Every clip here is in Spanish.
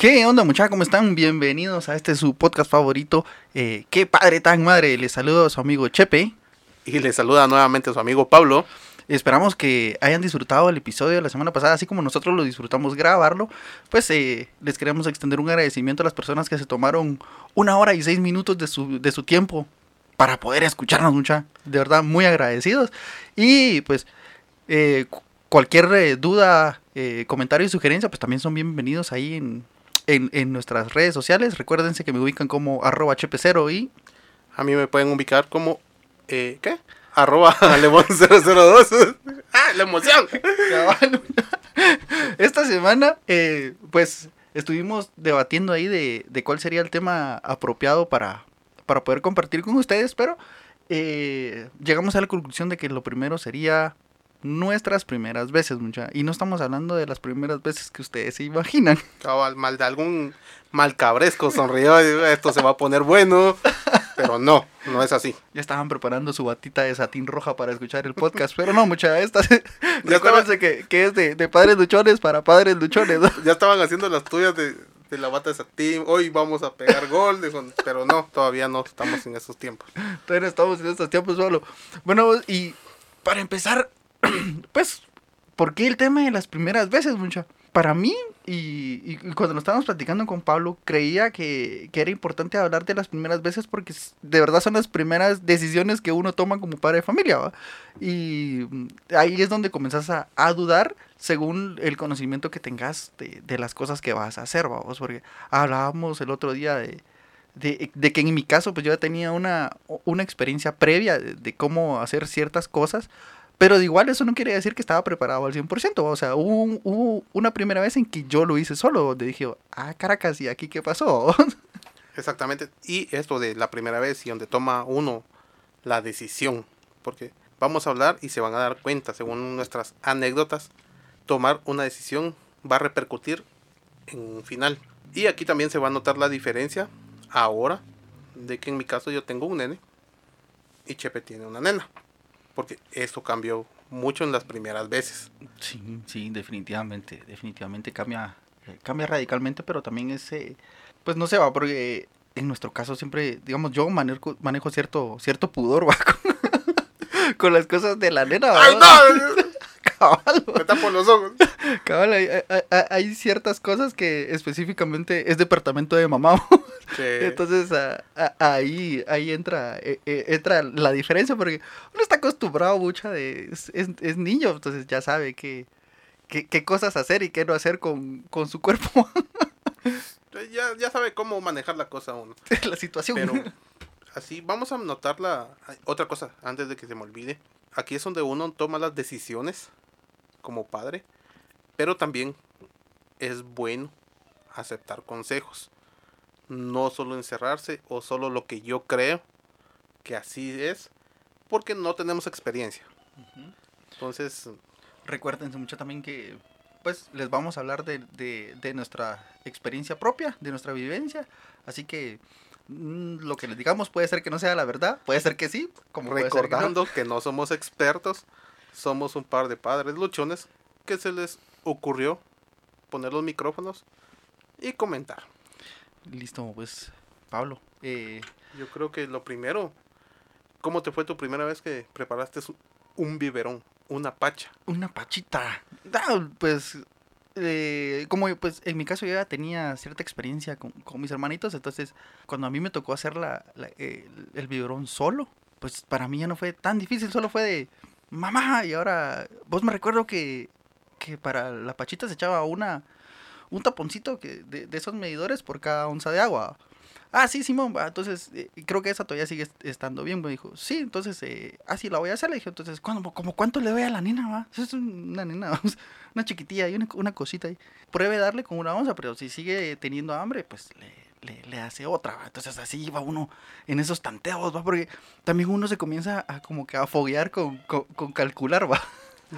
¿Qué onda muchachos? ¿Cómo están? Bienvenidos a este su podcast favorito. Eh, qué padre tan madre. Les saludo a su amigo Chepe. Y les saluda nuevamente a su amigo Pablo. Esperamos que hayan disfrutado el episodio de la semana pasada, así como nosotros lo disfrutamos grabarlo. Pues eh, les queremos extender un agradecimiento a las personas que se tomaron una hora y seis minutos de su, de su tiempo para poder escucharnos, mucha. De verdad, muy agradecidos. Y pues eh, cualquier eh, duda, comentario y sugerencia, pues también son bienvenidos ahí en, en, en nuestras redes sociales. Recuérdense que me ubican como arroba hp0 y A mí me pueden ubicar como, eh, ¿qué? Arroba Lemon002. ¡Ah, la emoción! Esta semana, eh, pues, estuvimos debatiendo ahí de, de cuál sería el tema apropiado para, para poder compartir con ustedes, pero eh, llegamos a la conclusión de que lo primero sería nuestras primeras veces, mucha. Y no estamos hablando de las primeras veces que ustedes se imaginan. Cabal, mal de algún mal cabresco sonrió esto se va a poner bueno. Pero no, no es así. Ya estaban preparando su batita de satín roja para escuchar el podcast, pero no, mucha. Esta, recuérdense que, que es de, de padres luchones para padres luchones, ¿no? Ya estaban haciendo las tuyas de, de la bata de satín. Hoy vamos a pegar gol. pero no, todavía no estamos en esos tiempos. Todavía no estamos en estos tiempos solo. Bueno, y para empezar, pues, ¿por qué el tema de las primeras veces, mucha? Para mí, y, y cuando lo estábamos platicando con Pablo, creía que, que era importante hablar de las primeras veces porque de verdad son las primeras decisiones que uno toma como padre de familia, ¿va? Y ahí es donde comenzás a, a dudar según el conocimiento que tengas de, de las cosas que vas a hacer, vamos, porque hablábamos el otro día de, de, de que en mi caso pues yo ya tenía una, una experiencia previa de cómo hacer ciertas cosas, pero igual eso no quiere decir que estaba preparado al 100%, o sea, hubo, un- hubo una primera vez en que yo lo hice solo, donde dije, ah, Caracas, ¿y aquí qué pasó? Exactamente. Y esto de la primera vez y donde toma uno la decisión. Porque vamos a hablar y se van a dar cuenta, según nuestras anécdotas, tomar una decisión va a repercutir en un final. Y aquí también se va a notar la diferencia ahora de que en mi caso yo tengo un nene y Chepe tiene una nena. Porque eso cambió mucho en las primeras veces. Sí, sí, definitivamente, definitivamente cambia, eh, cambia radicalmente, pero también ese, pues no sé, va, porque en nuestro caso siempre, digamos, yo manejo, manejo cierto, cierto pudor, va, con, con las cosas de la nena, va, ¡Ay, no! Cabal. Me tapo los ojos. Cabal, hay, hay- ciertas cosas que específicamente es departamento de mamá. Sí. Entonces a- a- ahí, ahí entra, eh, eh, entra la diferencia porque uno está acostumbrado mucho de... Es, es- es niño, entonces ya sabe qué, qué, qué cosas hacer y qué no hacer con, con su cuerpo, Ya, ya sabe cómo manejar la cosa uno. la situación. Pero así, vamos a notar la otra cosa antes de que se me olvide. Aquí es donde uno toma las decisiones como padre, pero también es bueno aceptar consejos. No solo encerrarse o solo lo que yo creo que así es, porque no tenemos experiencia. Entonces, Recuérdense mucho también que pues les vamos a hablar de, de- de nuestra experiencia propia, de nuestra vivencia. Así que mm, lo que les digamos puede ser que no sea la verdad, puede ser que sí, como que no. recordando que no somos expertos, somos un par de padres luchones que se les ocurrió poner los micrófonos y comentar. Listo, pues Pablo. eh, Yo creo que lo primero, ¿cómo te fue tu primera vez que preparaste un biberón, una pacha? una pachita. Ah, pues, eh, como pues en mi caso yo ya tenía cierta experiencia con, con mis hermanitos, entonces cuando a mí me tocó hacer la, la- el, el biberón solo, pues para mí ya no fue tan difícil, solo fue de mamá y ahora vos me recuerdo que, que para la pachita se echaba una un taponcito que de, de esos medidores por cada onza de agua. Ah, sí, Simón, entonces eh, creo que esa todavía sigue est- estando bien. Me dijo, sí, entonces, eh, ah, sí, la voy a hacer. Le dije, entonces, ¿cuándo, como cuánto le doy a la nena, va? Es una nena, una chiquitilla y una, una cosita ahí. Pruebe darle con una onza, pero si sigue teniendo hambre, pues le, le, le hace otra, va. Entonces así va uno en esos tanteos, va, porque también uno se comienza a como que a foguear con, con, con calcular, va.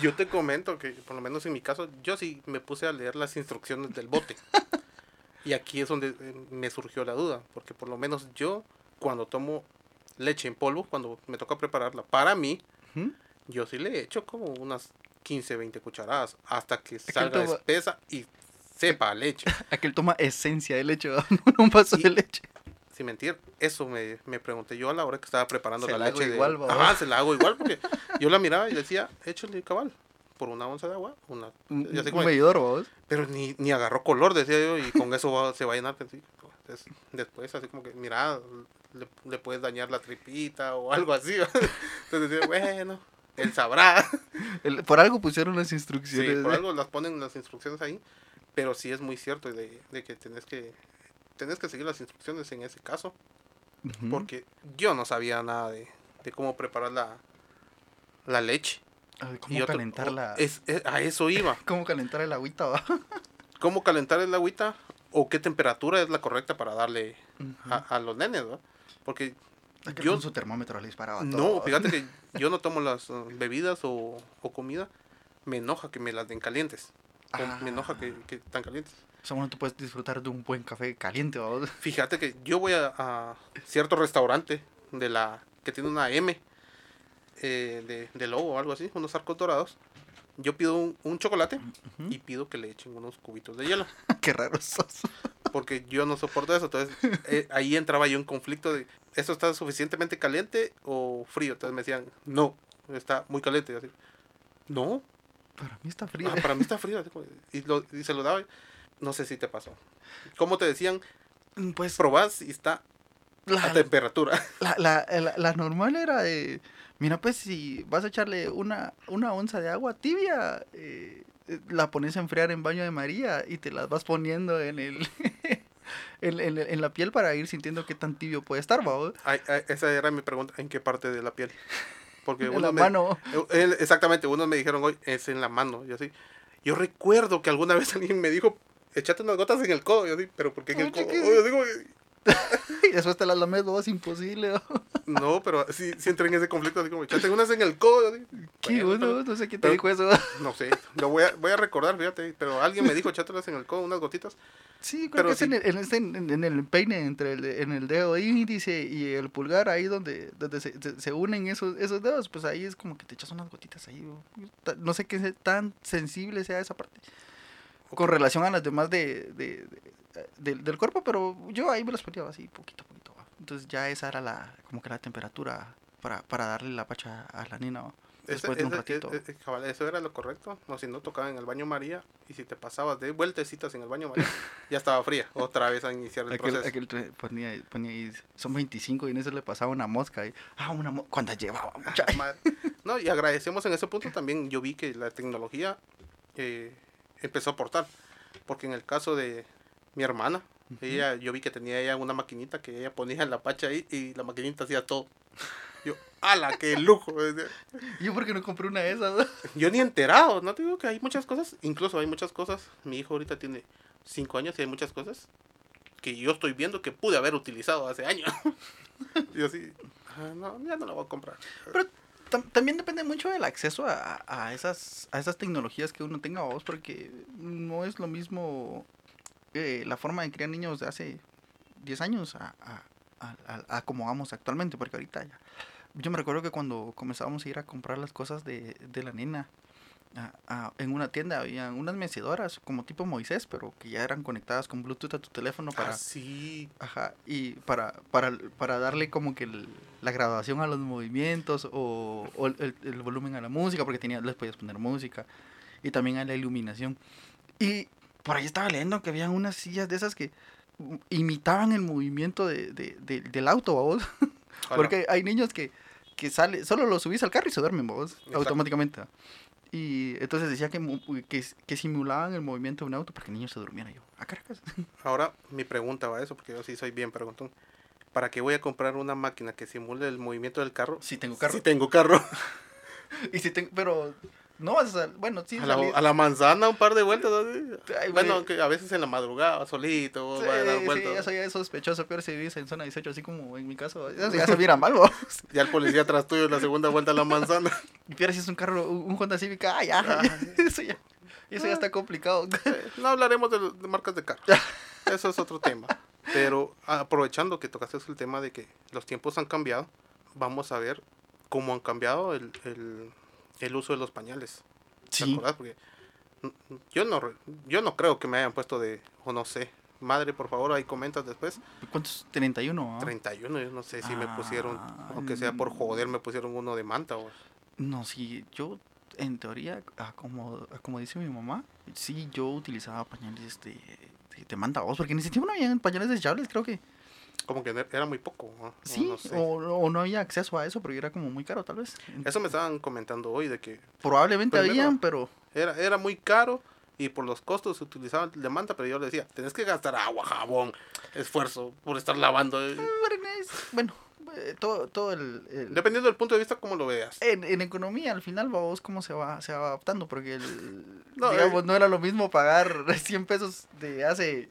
Yo te comento que, por lo menos en mi caso, yo sí me puse a leer las instrucciones del bote. y aquí es donde eh, me surgió la duda, porque por lo menos yo, cuando tomo leche en polvo, cuando me toca prepararla para mí, yo sí le echo como unas 15, 20 cucharadas hasta que salga espesa y sepa a leche. Aquel toma esencia de leche, un vaso Y- de leche. Sin mentir, eso me, me pregunté yo a la hora que estaba preparando Se la la hago leche. de- igual, ¿va? Ajá, se la hago igual porque yo la miraba y decía, échale cabal, por una onza de agua, una... Un, y así un medidor, vos. pero ni, ni agarró color, decía yo, y con eso va- se va a llenar. Entonces, después, así como que, mira, le, le puedes dañar la tripita o algo así. Entonces decía, bueno, él sabrá. El- por algo pusieron las Sí, instrucciones. por ¿eh? algo las ponen las instrucciones ahí, pero sí es muy cierto de, de que tenés que tenés que seguir las instrucciones en ese caso, porque yo no sabía nada de, de cómo preparar la, la leche. A ver, Y ¿Cómo otro- calentar o- la... es- es- a eso iba. ¿Cómo calentar el agüita, va? ¿Cómo calentar el agüita? ¿O qué temperatura es la correcta para darle a, a los nenes? ¿no? Porque yo- con su termómetro le disparaba no, todo. fíjate que yo no tomo las uh, bebidas o, o comida. Me enoja que me las den calientes. O Me enoja que, Ah. que tan calientes. O sea, bueno, tú puedes disfrutar de un buen café caliente, vos. Fíjate que yo voy a, a cierto restaurante de la que tiene una M eh, de, de lobo o algo así, unos arcos dorados. Yo pido un, un chocolate y pido que le echen unos cubitos de hielo, Qué raro sos. porque yo no soporto eso. Entonces eh, ahí entraba yo en conflicto de, ¿esto está suficientemente caliente o frío? Entonces me decían, no, está muy caliente. Y así, no, Para mí está frío. ah, para mí está como- Y, lo- y se lo daba. No sé si te pasó. ¿Cómo te decían? Pues Probás y está a la, temperatura. la, la, la- la normal era de... Mira, pues si vas a echarle una, una onza de agua tibia, eh, eh, la pones a enfriar en baño de María y te las vas poniendo en el... En, en- en la piel para ir sintiendo qué tan tibio puede estar, ¿va? Ay, ay, esa era mi pregunta, ¿en qué parte de la piel? Porque En la me- mano. eh, eh, exactamente, unos me dijeron hoy, es en la mano, y así. Yo recuerdo que alguna vez alguien me dijo, échate unas gotas en el codo, yo así, pero ¿por qué en el codo? Yo digo, Y después te las lames, vos, imposible. No, pero sí, sí entré en ese conflicto, así como, unas en el codo, así, Qué Bueno, no sé quién te pero- dijo eso. no sé, lo voy a, voy a recordar, fíjate, pero alguien me dijo, échatelas en el codo, unas gotitas. Sí, creo Pero que es en, el, en, este- en- en el peine entre el, en el dedo índice y el pulgar, ahí donde, donde se, se- se unen esos, esos dedos, pues ahí es como que te echas unas gotitas ahí. No sé qué tan sensible sea esa parte con relación a las demás de, de- de- del- del cuerpo, pero yo ahí me las ponía así, poquito a poquito. Entonces ya esa era la como que la temperatura para, para darle la pacha a la nena. ¿va? Después de un Ese- ratito. eh, eh, cabal, eso era lo correcto, o si no tocaba en el baño María, y si te pasabas de vueltecitas en el baño María, ya estaba fría, otra vez a iniciar el Aquel, proceso. aquel ponía, ponía son 25 y en eso le pasaba una mosca. Y, ah, una mosca. ¿Cuántas llevaba? Madre. No, y agradecemos en ese punto también. Yo vi que la tecnología eh, empezó a aportar. Porque en el caso de mi hermana, ella, yo vi que tenía ella una maquinita que ella ponía en la pacha ahí y la maquinita hacía todo. Yo, ¡ala, qué lujo! Yo, ¿por qué no compré una de esas? Yo ni enterado, no te digo que hay muchas cosas, incluso hay muchas cosas. Mi hijo ahorita tiene 5 años y hay muchas cosas que yo estoy viendo que pude haber utilizado hace años. y yo así, "Ah, no, ya no la voy a comprar. Pero tam- también depende mucho del acceso a, a esas, a esas tecnologías que uno tenga vos, porque no es lo mismo eh, la forma de criar niños de hace 10 años a, a, a- a- como vamos actualmente, porque ahorita ya. Yo me recuerdo que cuando comenzábamos a ir a comprar las cosas de, de la nena, a- a- en una tienda había unas mecedoras como tipo Moisés, pero que ya eran conectadas con Bluetooth a tu teléfono para... Ah, sí. Ajá, y para, para, para darle como que el- la graduación a los movimientos o, o el, el- el volumen a la música, porque tenía, les podías poner música, y también a la iluminación. Y por ahí estaba leyendo que había unas sillas de esas que mm, imitaban el movimiento de, de- de- del auto, vos. Porque hay niños que, que sale, solo lo subís al carro y se duermen, vos, Exacto. automáticamente. Y entonces decía que, que, que simulaban el movimiento de un auto para que el niño se durmiera. Y yo, ah, caracas. Ahora mi pregunta va a eso, porque yo sí soy bien preguntón. ¿Para qué voy a comprar una máquina que simule el movimiento del carro? Si tengo carro. Si tengo carro. Y si tengo, pero no vas a bueno, sí, A la, salir- a la manzana un par de vueltas. Ay, Bueno, que a veces en la madrugada, solito, Sí, va a dar sí, vueltas. eso ya es sospechoso, pero si vives en zona 18, así como en mi caso, ya se mira mal, vos. Ya el policía tras tuyo en la segunda vuelta a la manzana. Y pierdes si es un carro, un Honda Civic, ah, ya, Ah. eso ya, eso ya está complicado. No hablaremos de, de marcas de carro. Eso es otro tema. Pero aprovechando que tocaste el tema de que los tiempos han cambiado, vamos a ver cómo han cambiado el, el- el uso de los pañales. ¿Te Sí, acordás? Porque Yo no, yo no creo que me hayan puesto de, o no sé. Madre, por favor, ahí comentas después. ¿Cuántos? 31, ¿ah? 31, yo no sé si me pusieron, Ah, aunque sea por mm. joder, me pusieron uno de manta. O... No, sí, yo en teoría, a como, a como dice mi mamá, sí, yo utilizaba pañales de, de, de manta voz, porque ni siquiera no había pañales desechables, creo que. Como que era muy poco. ¿no? Sí, no sé. o, o no había acceso a eso, porque era como muy caro, tal vez. Eso me estaban comentando hoy, de que Probablemente habían, pero era, era muy caro y por los costos se utilizaban el de manta, pero yo le decía, tenés que gastar agua, jabón, esfuerzo por estar lavando. eh". Bueno, eh, todo, todo el... el- Dependiendo del punto de vista, como lo veas. en, en economía, al final, vamos, cómo se va, se va adaptando, porque, el, No, digamos, eh. no era lo mismo pagar 100 pesos de hace,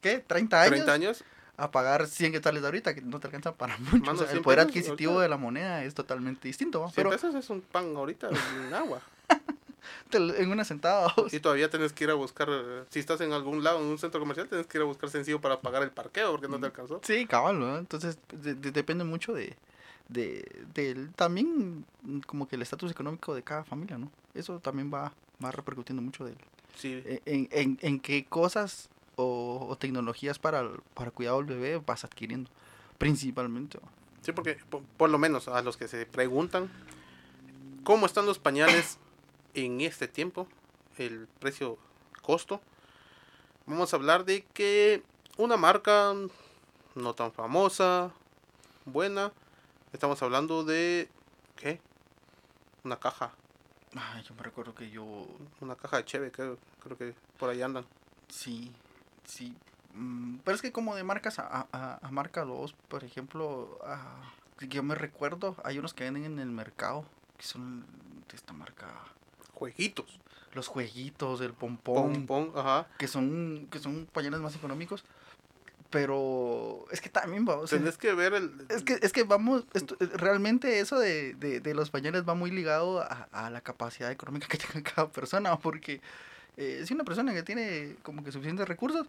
¿qué? 30 años, 30 años, a pagar 100 quetzales de ahorita, que no te alcanza para mucho. Mano, o sea, el 100 poder adquisitivo ahorita. de la moneda es totalmente distinto, ¿va? 100 pero pesos es un pan ahorita en agua. te en una sentada, Y todavía tenés que ir a buscar, si estás en algún lado, en un centro comercial, tenés que ir a buscar sencillo para pagar el parqueo porque no te alcanzó. Sí, cabal, ¿no? Entonces de- de- depende mucho de, de, del- también mm, como que el estatus económico de cada familia, ¿no? Eso también va, va repercutiendo mucho del, Sí, en, en, en- en qué cosas o, o tecnologías para, el- para cuidado del bebé vas adquiriendo, principalmente. sí porque por, por lo menos a los que se preguntan cómo están los pañales en este tiempo, el precio costo, vamos a hablar de que una marca no tan famosa, buena, estamos hablando de ¿qué? Una caja, Ay, yo me recuerdo que yo, una caja de cheve, creo, creo que por ahí andan. sí, sí. mm, Pero es que como de marcas a, a, a marca 2, por ejemplo, que yo me recuerdo, hay unos que venden en el mercado, que son de esta marca. Jueguitos, los jueguitos, el pompón, pom, pom, ajá. que son que son pañales más económicos, pero es que también va, o sea, Tenés que ver el... es que es que vamos, esto- realmente eso de, de, de los pañales va muy ligado a, a la capacidad económica que tenga cada persona, porque eh, si una persona que tiene como que suficientes recursos,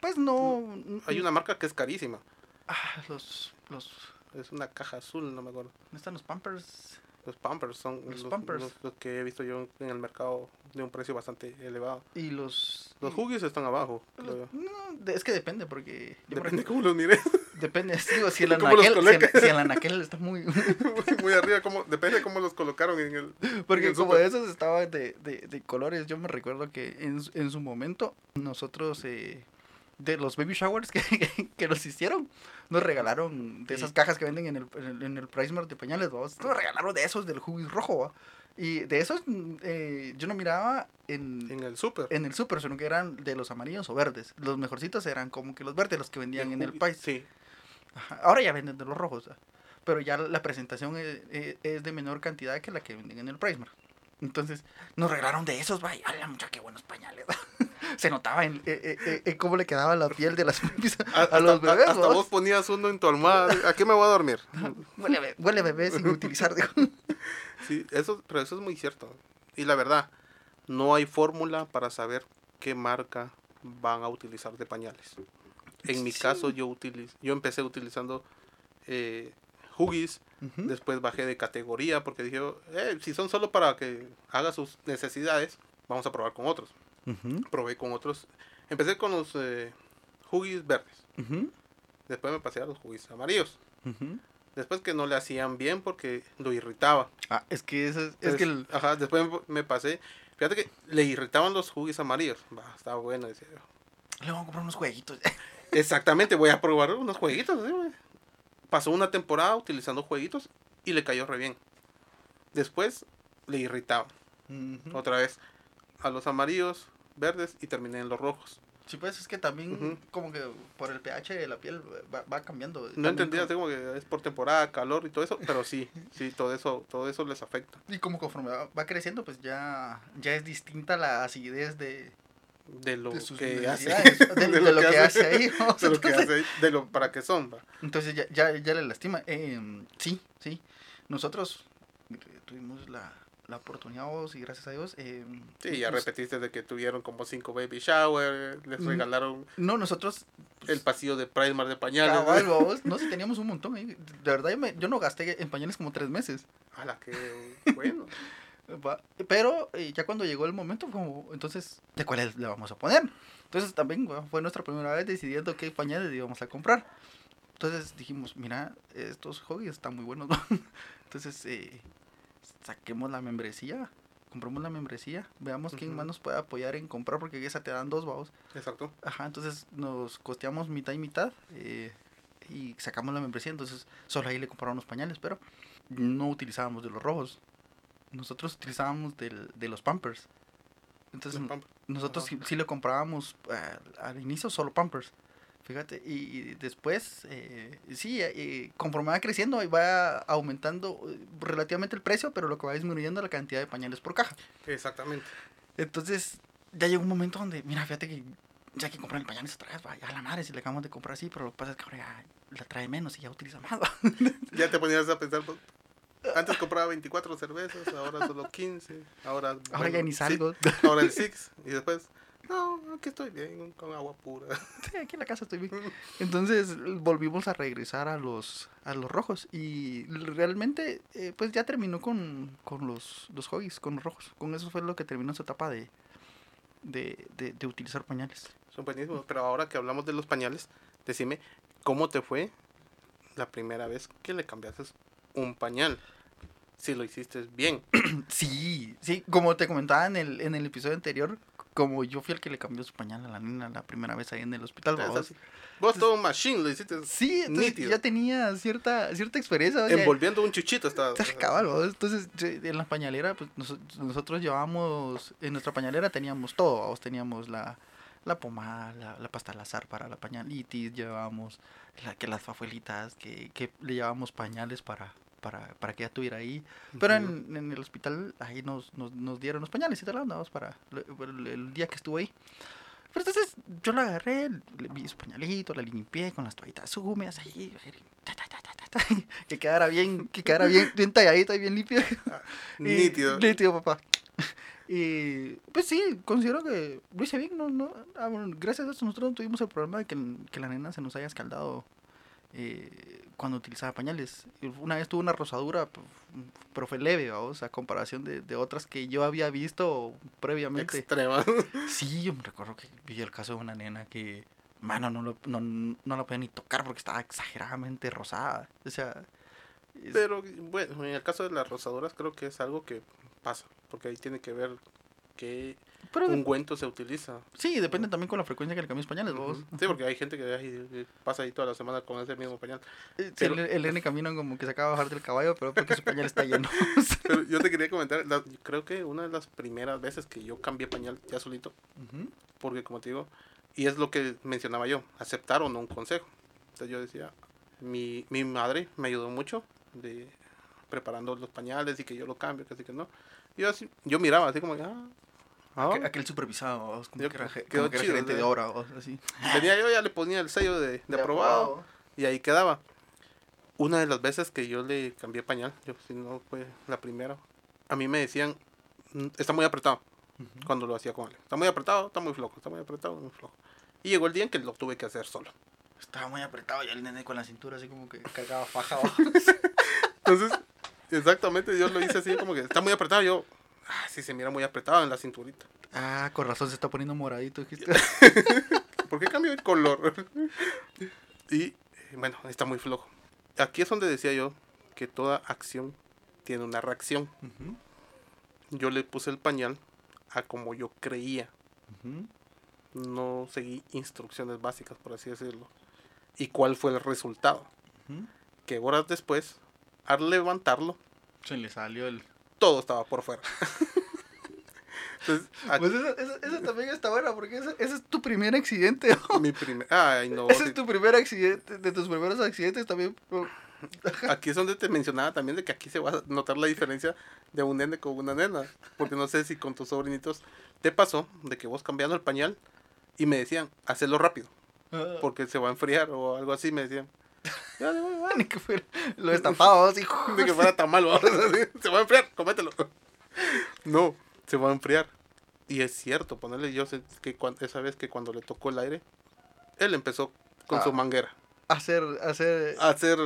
pues no Hay una marca que es carísima. ah, los los Es una caja azul, no me acuerdo. ¿dónde están los Pampers? Los Pampers son Los los, Pampers. los- los que he visto yo en el mercado de un precio bastante elevado. Y los Los Huggies están abajo, creo no, es que depende porque yo Depende cómo los mire. Depende, digo, si el ¿Cómo los anaquel, si el, coloca? si el anaquel está muy... muy, muy arriba, cómo, depende cómo los colocaron en el... Porque en el como súper. esos estaban de, de, de colores, yo me recuerdo que en, su- en su momento nosotros, eh, de los baby showers que, que, que nos hicieron, nos regalaron de esas cajas que venden en el, en el, en el Price Mart de pañales, ¿va? nos regalaron de esos del Huggies rojo, ¿va? Y de esos mm, eh, yo no miraba en, En el súper. en el super, sino que eran de los amarillos o verdes. Los mejorcitos eran como que los verdes, los que vendían en el país. Sí. Ajá, Ahora ya venden de los rojos, pero ya la presentación es, es- es de menor cantidad que la que venden en el Pricemark. Entonces, nos regalaron de esos, vaya, ¡Hala, mucha qué buenos pañales! Se notaba en, eh, eh, eh, en cómo le quedaba la piel de las bebés a, Hasta, los bebés. hasta ¿vos? ponías uno en tu almohada. ¿A qué me voy a dormir? Huele, bebé sin utilizar. digo. Sí, eso, pero eso es muy cierto. Y la verdad, no hay fórmula para saber qué marca van a utilizar de pañales. En mi Sí. caso, yo utiliz, yo empecé utilizando eh, Huggies, después bajé de categoría porque dije, eh, si son solo para que haga sus necesidades, vamos a probar con otros. Probé con otros. Empecé con los eh, Huggies verdes, después me pasé a los Huggies amarillos. Después que no le hacían bien porque lo irritaba. Ah, es que eso es, que el- Ajá, después me pasé. Fíjate que le irritaban los Huggies amarillos. Va, estaba bueno, decía yo. le vamos a comprar unos jueguitos. Exactamente, voy a probar unos jueguitos. Pasó una temporada utilizando jueguitos y le cayó re bien. Después le irritaba. Otra vez a los amarillos, verdes y terminé en los rojos. Sí, pues es que también como que por el pH de la piel va, va cambiando. No También entendía, como- como que es por temporada, calor y todo eso, pero sí, sí, todo eso, todo eso les afecta. Y como conforme va, va creciendo, pues ya, ya es distinta la acidez de, De lo de que hace. de, de lo, que hace ahí. ¿no? De lo que hace de lo para qué son, va. Entonces ya, ya, ya le lastima. Eh, sí, sí. Nosotros eh, tuvimos la, la oportunidad, vos, y gracias a Dios. eh, Sí, ya nos- repetiste de que tuvieron como cinco baby shower, les regalaron No, nosotros. el pasillo de Primark de pañales. Cabal, vos, no, sí, teníamos un montón ahí. De verdad, yo, me- yo no gasté en pañales como tres meses. ¡Hala, qué bueno! Va, Pero eh, ya cuando llegó el momento, como, entonces, ¿de cuáles le vamos a poner? Entonces también bueno, fue nuestra primera vez decidiendo qué pañales íbamos a comprar. Entonces dijimos, mira, estos hobbies están muy buenos. ¿no? Entonces, eh, saquemos la membresía, compramos la membresía, veamos quién más nos puede apoyar en comprar, porque esa te dan dos babos. Exacto. Ajá, entonces nos costeamos mitad y mitad eh, y sacamos la membresía, entonces solo ahí le compraron los pañales, pero no utilizábamos de los rojos. Nosotros utilizábamos del, de los Pampers. Entonces Los Pampers. nosotros sí le comprábamos eh, al inicio solo Pampers. Fíjate, y, y después, eh, sí, eh, conforme va creciendo y va aumentando eh, relativamente el precio, pero lo que va disminuyendo la cantidad de pañales por caja. Exactamente. Entonces, ya llegó un momento donde, mira, fíjate que ya hay que comprar el pañales otra vez, va, ya la madre, si le acabamos de comprar así, pero lo que pasa es que ahora ya la trae menos y ya utiliza más. Ya te ponías a pensar, pues, antes compraba 24 cervezas, ahora solo 15, ahora... Ahora bueno, ya ni sí, salgo. ahora el Six, y después, no, aquí estoy bien, con agua pura. Sí, aquí en la casa estoy bien. Entonces volvimos a regresar a los, a los rojos y realmente eh, pues ya terminó con, con los, los hobbies, con los rojos. Con eso fue lo que terminó su etapa de, de, de, de utilizar pañales. Son buenísimos, pero ahora que hablamos de los pañales, decime, ¿cómo te fue la primera vez que le cambiaste un pañal? Si lo hiciste bien. Sí, sí, como te comentaba en el, en el episodio anterior, como yo fui el que le cambió su pañal a la nena la primera vez ahí en el hospital. Así. Vos todo un machine lo hiciste Sí, Nítido. ya tenía cierta, cierta experiencia. envolviendo un chuchito. Estaba, Cabal, entonces en la pañalera, pues noso- nosotros llevábamos, en nuestra pañalera teníamos todo, ¿vamos? teníamos la, la pomada, la, la pasta al azar para la pañalitis, llevábamos la, que las fafuelitas, que, que le llevábamos pañales para, para, para que ella tuviera ahí, pero en, en el hospital ahí nos, nos, nos dieron los pañales y tal, andábamos para el, el día que estuve ahí. Pero entonces yo la agarré, le vi su pañalito, la limpié con las toallitas húmedas ahí, ta, ta, ta, que quedara bien, que quedara bien, bien talladita y bien limpia. Y- Nítido. Nítido, papá. Y pues sí, considero que lo hice bien, no, no, ah, bueno, gracias a eso nosotros no tuvimos el problema de que, que la nena se nos haya escaldado eh, cuando utilizaba pañales. Una vez tuvo una rosadura, p- pero fue leve, vamos, a comparación de, de otras que yo había visto previamente. Extrema. Sí, yo me recuerdo que vi el caso de una nena que, mano, no, lo, no, no la podía ni tocar porque estaba exageradamente rosada. O sea, es- Pero bueno, en el caso de las rosaduras creo que es algo que pasa, porque ahí tiene que ver qué pero ungüento se utiliza. sí, depende también con la frecuencia que le cambies pañales, vos. Sí, porque hay gente que ahí pasa ahí toda la semana con ese mismo pañal. Sí, Pero- el, el nene camina como que se acaba de bajar del caballo, pero porque su pañal está lleno. Pero yo te quería comentar, la- creo que una de las primeras veces que yo cambié pañal ya solito, Ujú. porque como te digo, y es lo que mencionaba yo, aceptar o no un consejo. Entonces yo decía, mi, mi madre me ayudó mucho de preparando los pañales y que yo lo cambio, que así que no. Yo, así, yo miraba así como, ah, ah, Aquel, aquel supervisado, vos, como Yo- que era, ge- quedó como que era chido, de obra, vos, así. Tenía yo, ya le ponía el sello de, de aprobado y ahí quedaba. Una de las veces que yo le cambié pañal, yo si no fue la primera, a mí me decían, "Mm, está muy apretado cuando lo hacía con él. Está muy apretado, está muy flojo, está muy apretado, muy flojo. Y llegó el día en que lo tuve que hacer solo. Estaba muy apretado y el nene con la cintura así como que cargaba faja. Entonces, exactamente, yo lo hice así como que está muy apretado. Yo, ah, sí se mira muy apretado en la cinturita. ah, con razón se está poniendo moradito, dijiste. ¿Por qué cambió el color? y eh, bueno, está muy flojo. Aquí es donde decía yo que toda acción tiene una reacción. Yo le puse el pañal a como yo creía. No seguí instrucciones básicas, por así decirlo. ¿Y cuál fue el resultado? Que horas después, al levantarlo, Se le salió el... todo estaba por fuera. Entonces, Pues eso, eso, eso también está bueno porque ese, ese es tu primer accidente. mi primer... Ay, no. Ese es tu primer accidente, de tus primeros accidentes también. Aquí es donde te mencionaba también de que aquí se va a notar la diferencia de un nene con una nena. Porque no sé si con tus sobrinitos te pasó de que vos cambiando el pañal y me decían, hazlo rápido, porque se va a enfriar o algo así, me decían. Ya, ya, ya, Ni que fuera- lo destapaba así. de que fuera tan malo, se va a enfriar, comételo. No, se va a enfriar. Y es cierto, ponerle yo sé que esa vez que cuando le tocó el aire, él empezó con Ah. su manguera Hacer, hacer... hacer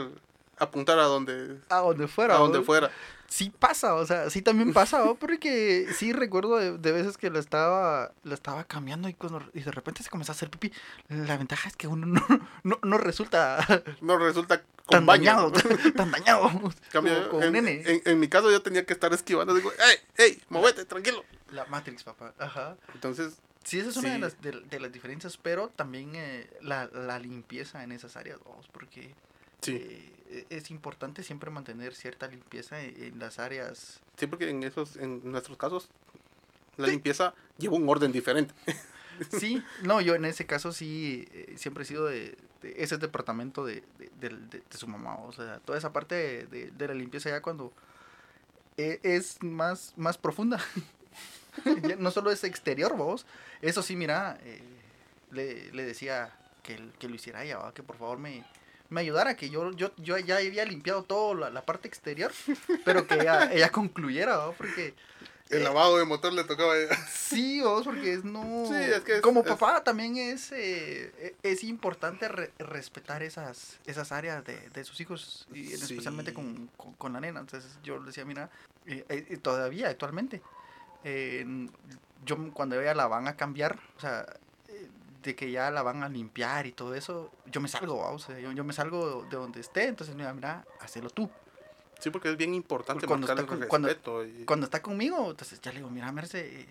apuntar a donde, A donde fuera. a donde ¿no? fuera. Sí pasa, o sea, sí también pasa, ¿no? porque sí recuerdo de, de veces que la estaba, la estaba cambiando y, cuando, y de repente se comenzó a hacer pipí. La ventaja es que uno no, no, no resulta No resulta con tan baño. dañado, tan dañado Cambio, en, nene. en- en mi caso yo tenía que estar esquivando. Digo, ¡ey, ey, movete, tranquilo! La Matrix, papá. Ajá. Entonces, Sí, esa es una de las, de, de las diferencias, pero también eh, la, la limpieza en esas áreas, vamos, porque sí. eh, es importante siempre mantener cierta limpieza en, en las áreas. Sí, porque en esos, en nuestros casos, la limpieza lleva un orden diferente. Sí, no, yo en ese caso sí, eh, siempre he sido de, de ese departamento de, de, de- su mamá, o sea, toda esa parte de, la limpieza ya cuando eh, es más, más profunda. No solo es exterior, vos. Eso sí, mira, eh, le, le decía que, que lo hiciera ella, ¿va? que por favor me, me ayudara, que yo, yo, yo ya había limpiado toda la, la parte exterior, pero que ella, ella concluyera, ¿va? porque El Eh, lavado de motor le tocaba. a ella. Sí, vos, porque es no. Sí, es que es- como es- papá también es eh, e- es importante re- respetar esas esas áreas de, de sus hijos y Sí. especialmente con, con, con la nena. Entonces yo le decía, mira, eh, eh, todavía actualmente, yo cuando ella la van a cambiar, o sea, de que ya la van a limpiar y todo eso, yo me salgo, ¿va? o sea, yo, yo me salgo de donde esté, entonces mira, mira, hacelo tú. Sí, porque es bien importante Cuando está el con- cuando- respeto. y- Cuando está conmigo, entonces ya le digo, mira, Merce, eh,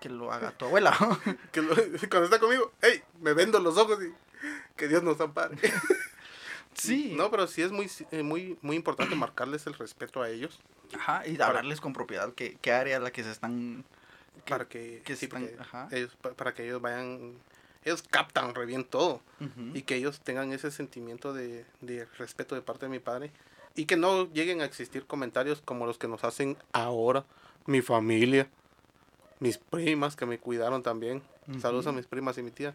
que lo haga tu abuela. que lo- cuando está conmigo, ¡ey! Me vendo los ojos y que Dios nos ampare. sí. No, pero sí es muy, eh, muy, muy importante marcarles el respeto a ellos Ajá, y Para- hablarles con propiedad qué, qué área es la que se están... que- para que, que sí, están- ajá. ellos, pa- para que ellos vayan, ellos captan re bien todo Ujú. y que ellos tengan ese sentimiento de, de respeto de parte de mi padre y que no lleguen a existir comentarios como los que nos hacen ahora mi familia, mis primas que me cuidaron también, saludos a mis primas y mi tía,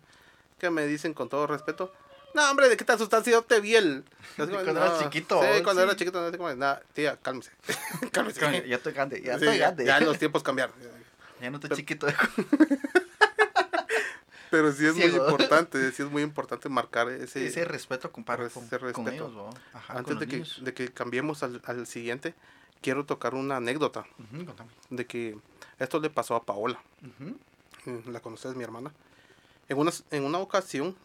que me dicen con todo respeto, no hombre, ¿de qué te asustaste? Yo te vi el... Como, Cuando eras "No". chiquito, Sí, cuando sí. era chiquito, no así como, "Nah, tía, cálmese, cálmese. Ya ya estoy grande, ya Sí, estoy ya, grande. ya los tiempos cambiaron. Ya no estoy Pero- chiquito. Pero sí es muy Ciego. importante, sí es muy importante marcar ese... ese respeto comparado ese con, con respeto. ellos, ¿no? Ajá, Antes con de que, niños. de que cambiemos al, al siguiente, quiero tocar una anécdota Ujú, contame. de que esto le pasó a Paola. Ujú, Mm, La conoces, mi hermana. En una, en una ocasión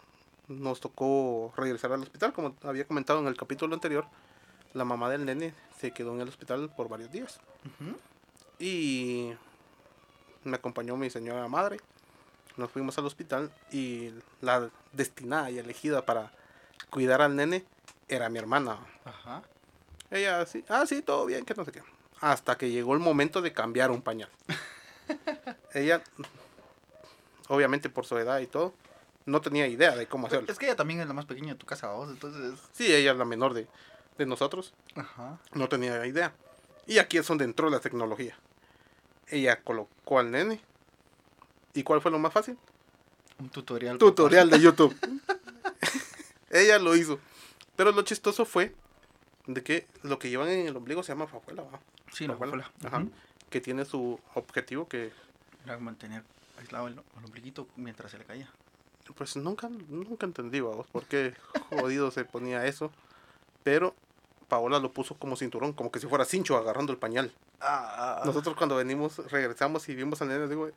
nos tocó regresar al hospital, como había comentado en el capítulo anterior. La mamá del nene se quedó en el hospital por varios días. ujú. Y me acompañó mi señora madre. Nos fuimos al hospital y la destinada y elegida para cuidar al nene era mi hermana. Ajá. Ella así, ah, sí, todo bien, que no sé qué. Hasta que llegó el momento de cambiar un pañal. ella, obviamente por su edad y todo, no tenía idea de cómo hacerlo. Es que ella también es la más pequeña de tu casa, vos, entonces... Sí, ella es la menor de, de nosotros, Ajá. no tenía idea. Y aquí es donde entró la tecnología. Ella colocó al nene. ¿Y cuál fue lo más fácil? Un tutorial. Tutorial de YouTube. ella lo hizo. Pero lo chistoso fue de que lo que llevan en el ombligo se llama fajuela, ¿va? Sí, la Fajuela, ajá, que tiene su objetivo que Era mantener aislado el, el ombliguito mientras se le caía. pues nunca nunca entendí vamos por qué jodido se ponía eso pero Paola lo puso como cinturón como que si fuera cincho agarrando el pañal Ah, nosotros cuando venimos regresamos y vimos al nene digo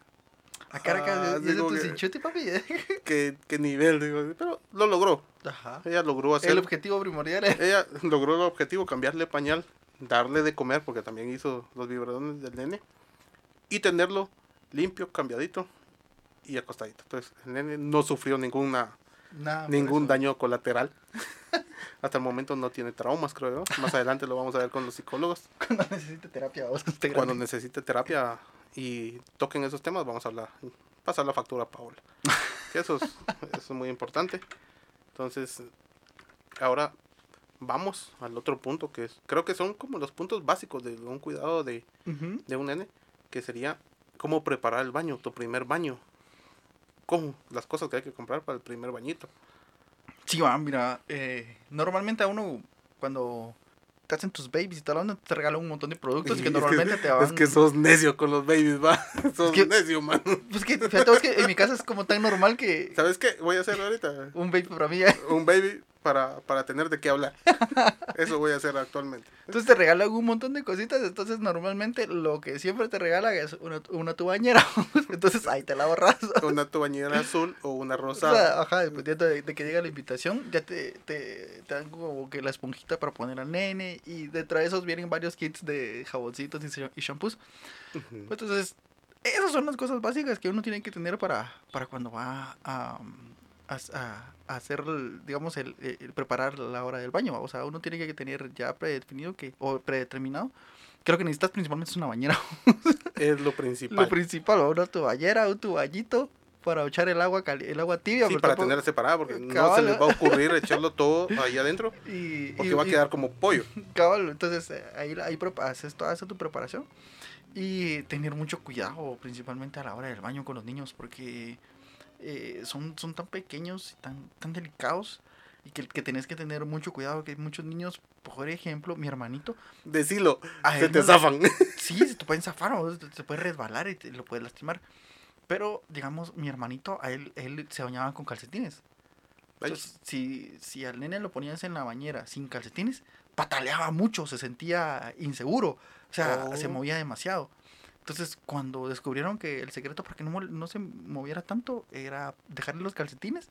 A cara que Ah, es de digo tu cinchute, papi. qué, qué nivel digo pero lo logró Ajá. ella logró hacer El objetivo primordial es... ella logró el objetivo cambiarle pañal darle de comer porque también hizo los biberones del nene y tenerlo limpio cambiadito y acostadito entonces el nene no sufrió ninguna Nada ningún daño colateral. Hasta el momento no tiene traumas, creo yo. Más adelante lo vamos a ver con los psicólogos. Cuando necesite terapia, vos. cuando necesite terapia y toquen esos temas, vamos a hablar, pasar la factura a Paola. Que eso es, eso es muy importante. Entonces, ahora vamos al otro punto que es, creo que son como los puntos básicos de un cuidado de, de un nene, que sería cómo preparar el baño, tu primer baño. Cómo, las cosas que hay que comprar para el primer bañito. Sí, va, mira, eh, normalmente a uno cuando te hacen tus babies y tal, onda, te regalan un montón de productos Sí, que es que- normalmente te van... Es que sos necio con los babies, va. Sos que- necio, mano. Pues que, fíjate vos que en mi casa es como tan normal que ¿Sabes qué? Voy a hacer ahorita un baby para mí ya... un baby para, para tener de qué hablar. Eso voy a hacer actualmente. Entonces te regalan un montón de cositas. Entonces, normalmente lo que siempre te regalan es una, una tu bañera. Entonces, ahí te la ahorras. Una tu bañera azul o una O rosada. sea, ajá, dependiendo de, de que llegue la invitación, ya te, te, te dan como que la esponjita para poner al nene. Y detrás de esos vienen varios kits de jaboncitos y, sha- y shampoos. Ujú. Entonces, esas son las cosas básicas que uno tiene que tener para, para cuando va a, a, a- a hacer, digamos, el, el preparar la hora del baño. O sea, uno tiene que tener ya predefinido que, o predeterminado. Creo que necesitas principalmente es una bañera. Es lo principal. Lo principal, una toallera, un toallito para echar el agua, el agua tibia. Sí, para tampoco- tener separada, porque no se Cabal, les ¿eh? va a ocurrir echarlo todo ahí adentro, y, porque y- va a y- quedar como pollo. Cabal, entonces eh, ahí, ahí haces toda esa tu preparación y tener mucho cuidado, principalmente a la hora del baño con los niños, porque eh, son, son tan pequeños y tan, tan delicados y que, que tenés que tener mucho cuidado, que hay muchos niños, por ejemplo, mi hermanito, Decilo, a se te no zafan. Sí, se te pueden zafar, o se te puede resbalar y te lo puede lastimar. Pero, digamos, mi hermanito, a él, él se bañaba con calcetines. Entonces, si, si al nene lo ponías en la bañera sin calcetines, pataleaba mucho, se sentía inseguro, o sea, se Oh. movía demasiado. Entonces, cuando descubrieron que el secreto para que no, no se moviera tanto era dejarle los calcetines,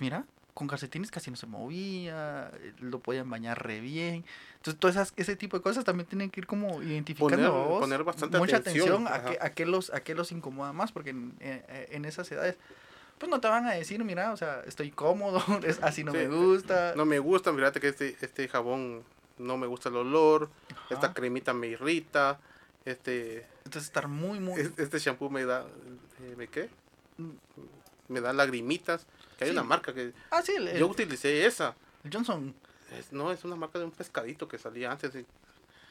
mira, con calcetines casi no se movía, eh, lo podían bañar re bien. Entonces, todas esas, ese tipo de cosas también tienen que ir como identificando Poner- vos, poner bastante mucha atención, atención, a, qué, a, qué los, a qué los incomoda más, porque en, eh, en esas edades, pues no te van a decir, mira, o sea, estoy cómodo, es, así no Sí, me gusta. No me gusta, fíjate que este, este jabón no me gusta el olor, Ajá. esta cremita me irrita, este, Entonces, estar muy, muy... es- este shampoo me da, eh, ¿me qué? Me da lagrimitas, que hay Sí. una marca que Ah, sí, el, el- yo utilicé esa. el Johnson. Es- no, es una marca de un pescadito que salía antes, y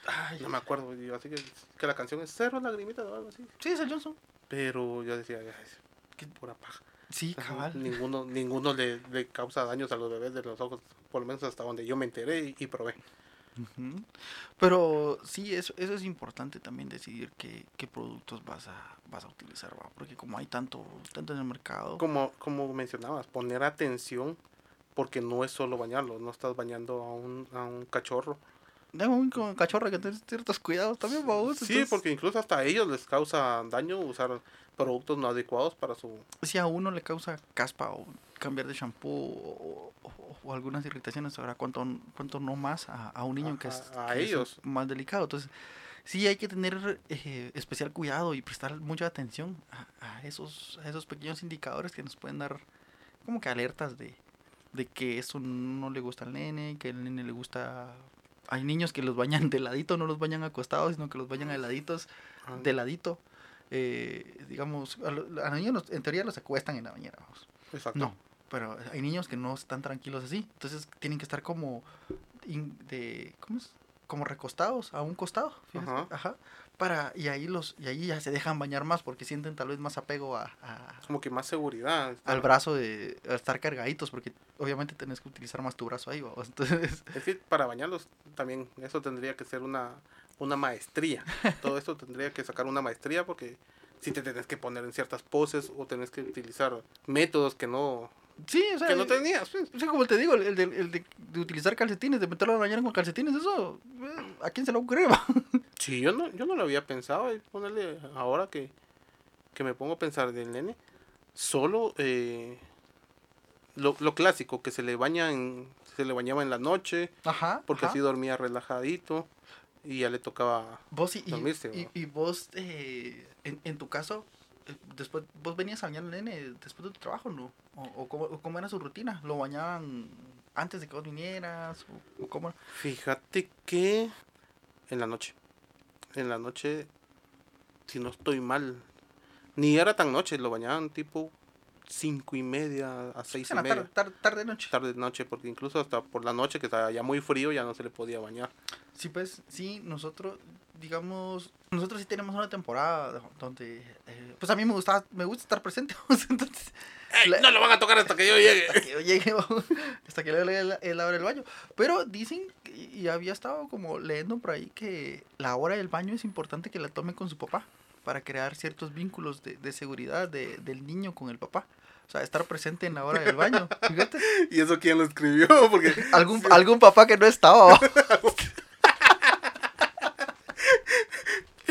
Ay, no me acuerdo, y así que, que la canción es cero lagrimitas o algo así. sí, es el Johnson. Pero yo decía, "Ay, qué pura paja. Sí, cabal. Ninguno, ninguno le, le causa daños a los bebés de los ojos, por lo menos hasta donde yo me enteré y, y probé. Pero sí, eso, eso es importante también decidir qué, qué productos vas a, vas a utilizar, ¿va? porque como hay tanto, tanto en el mercado. Como, como mencionabas, poner atención porque no es solo bañarlo, no estás bañando a un, a un cachorro. Tengo un cachorro que tener ciertos cuidados también, vamos. Sí, porque incluso hasta a ellos les causa daño usar productos no adecuados para su... si a uno le causa caspa o cambiar de shampoo o, o- o algunas irritaciones, ahora cuánto, cuánto no más a, a un niño que es, A- es ellos. más delicado. Entonces, sí hay que tener eh, especial cuidado y prestar mucha atención a, a esos, a esos pequeños indicadores que nos pueden dar como que alertas de, de que eso no le gusta al nene, que al nene le gusta... Hay niños que los bañan de ladito, no los bañan acostados, sino que los bañan de laditos ah, de ladito. Eh, digamos, a, lo- a los niños en teoría los acuestan en la bañera, vamos. Exacto. No, pero hay niños que no están tranquilos así. Entonces tienen que estar como in- de ¿cómo es? Como recostados a un costado. Ajá. Ajá. Para y ahí los y ahí ya se dejan bañar más porque sienten tal vez más apego a, a- Como que más seguridad. al brazo de a estar cargaditos porque obviamente tenés que utilizar más tu brazo ahí, vamos. Entonces, Es que para bañarlos también eso tendría que ser una, una maestría. Todo esto tendría que sacar una maestría porque si te tenés que poner en ciertas poses o tenés que utilizar métodos que no, sí, o sea, que no tenías. pues. o sea, como te digo, el, de, el de, de utilizar calcetines, de meterlo a la bañera con calcetines, eso, eh, ¿a quién se lo ocurre? Sí, yo no, yo no lo había pensado. Y ponerle ahora que, que me pongo a pensar del nene, solo eh, lo, lo clásico, que se le baña en, se le bañaba en la noche, Ajá. porque ajá. así dormía relajadito y ya le tocaba Vos y, dormirse, y, y vos, eh, en, en tu caso, eh, después, vos venías a bañar al nene después de tu trabajo, ¿no? O, o cómo, era su rutina? ¿Lo bañaban antes de que vos vinieras? ¿O, o cómo? Fíjate que en la noche, en la noche, si no estoy mal, ni era tan noche, lo bañaban tipo cinco y media a seis y media. tarde, tarde, tarde, noche. tarde noche, porque incluso hasta por la noche que estaba ya muy frío ya no se le podía bañar. Sí, pues, sí, nosotros, digamos, nosotros sí tenemos una temporada donde, eh, pues a mí me gusta, me gusta estar presente, entonces, La- No lo van a tocar hasta que yo llegue. hasta que yo llegue, hasta que le dé el hora del baño. Pero dicen, y había estado como leyendo por ahí, que la hora del baño es importante que la tome con su papá, para crear ciertos vínculos de, de seguridad de- del niño con el papá. O sea, estar presente en la hora del baño. Fíjate. ¿Y eso quién lo escribió? Porque Algún, algún papá que no estaba. ¿va?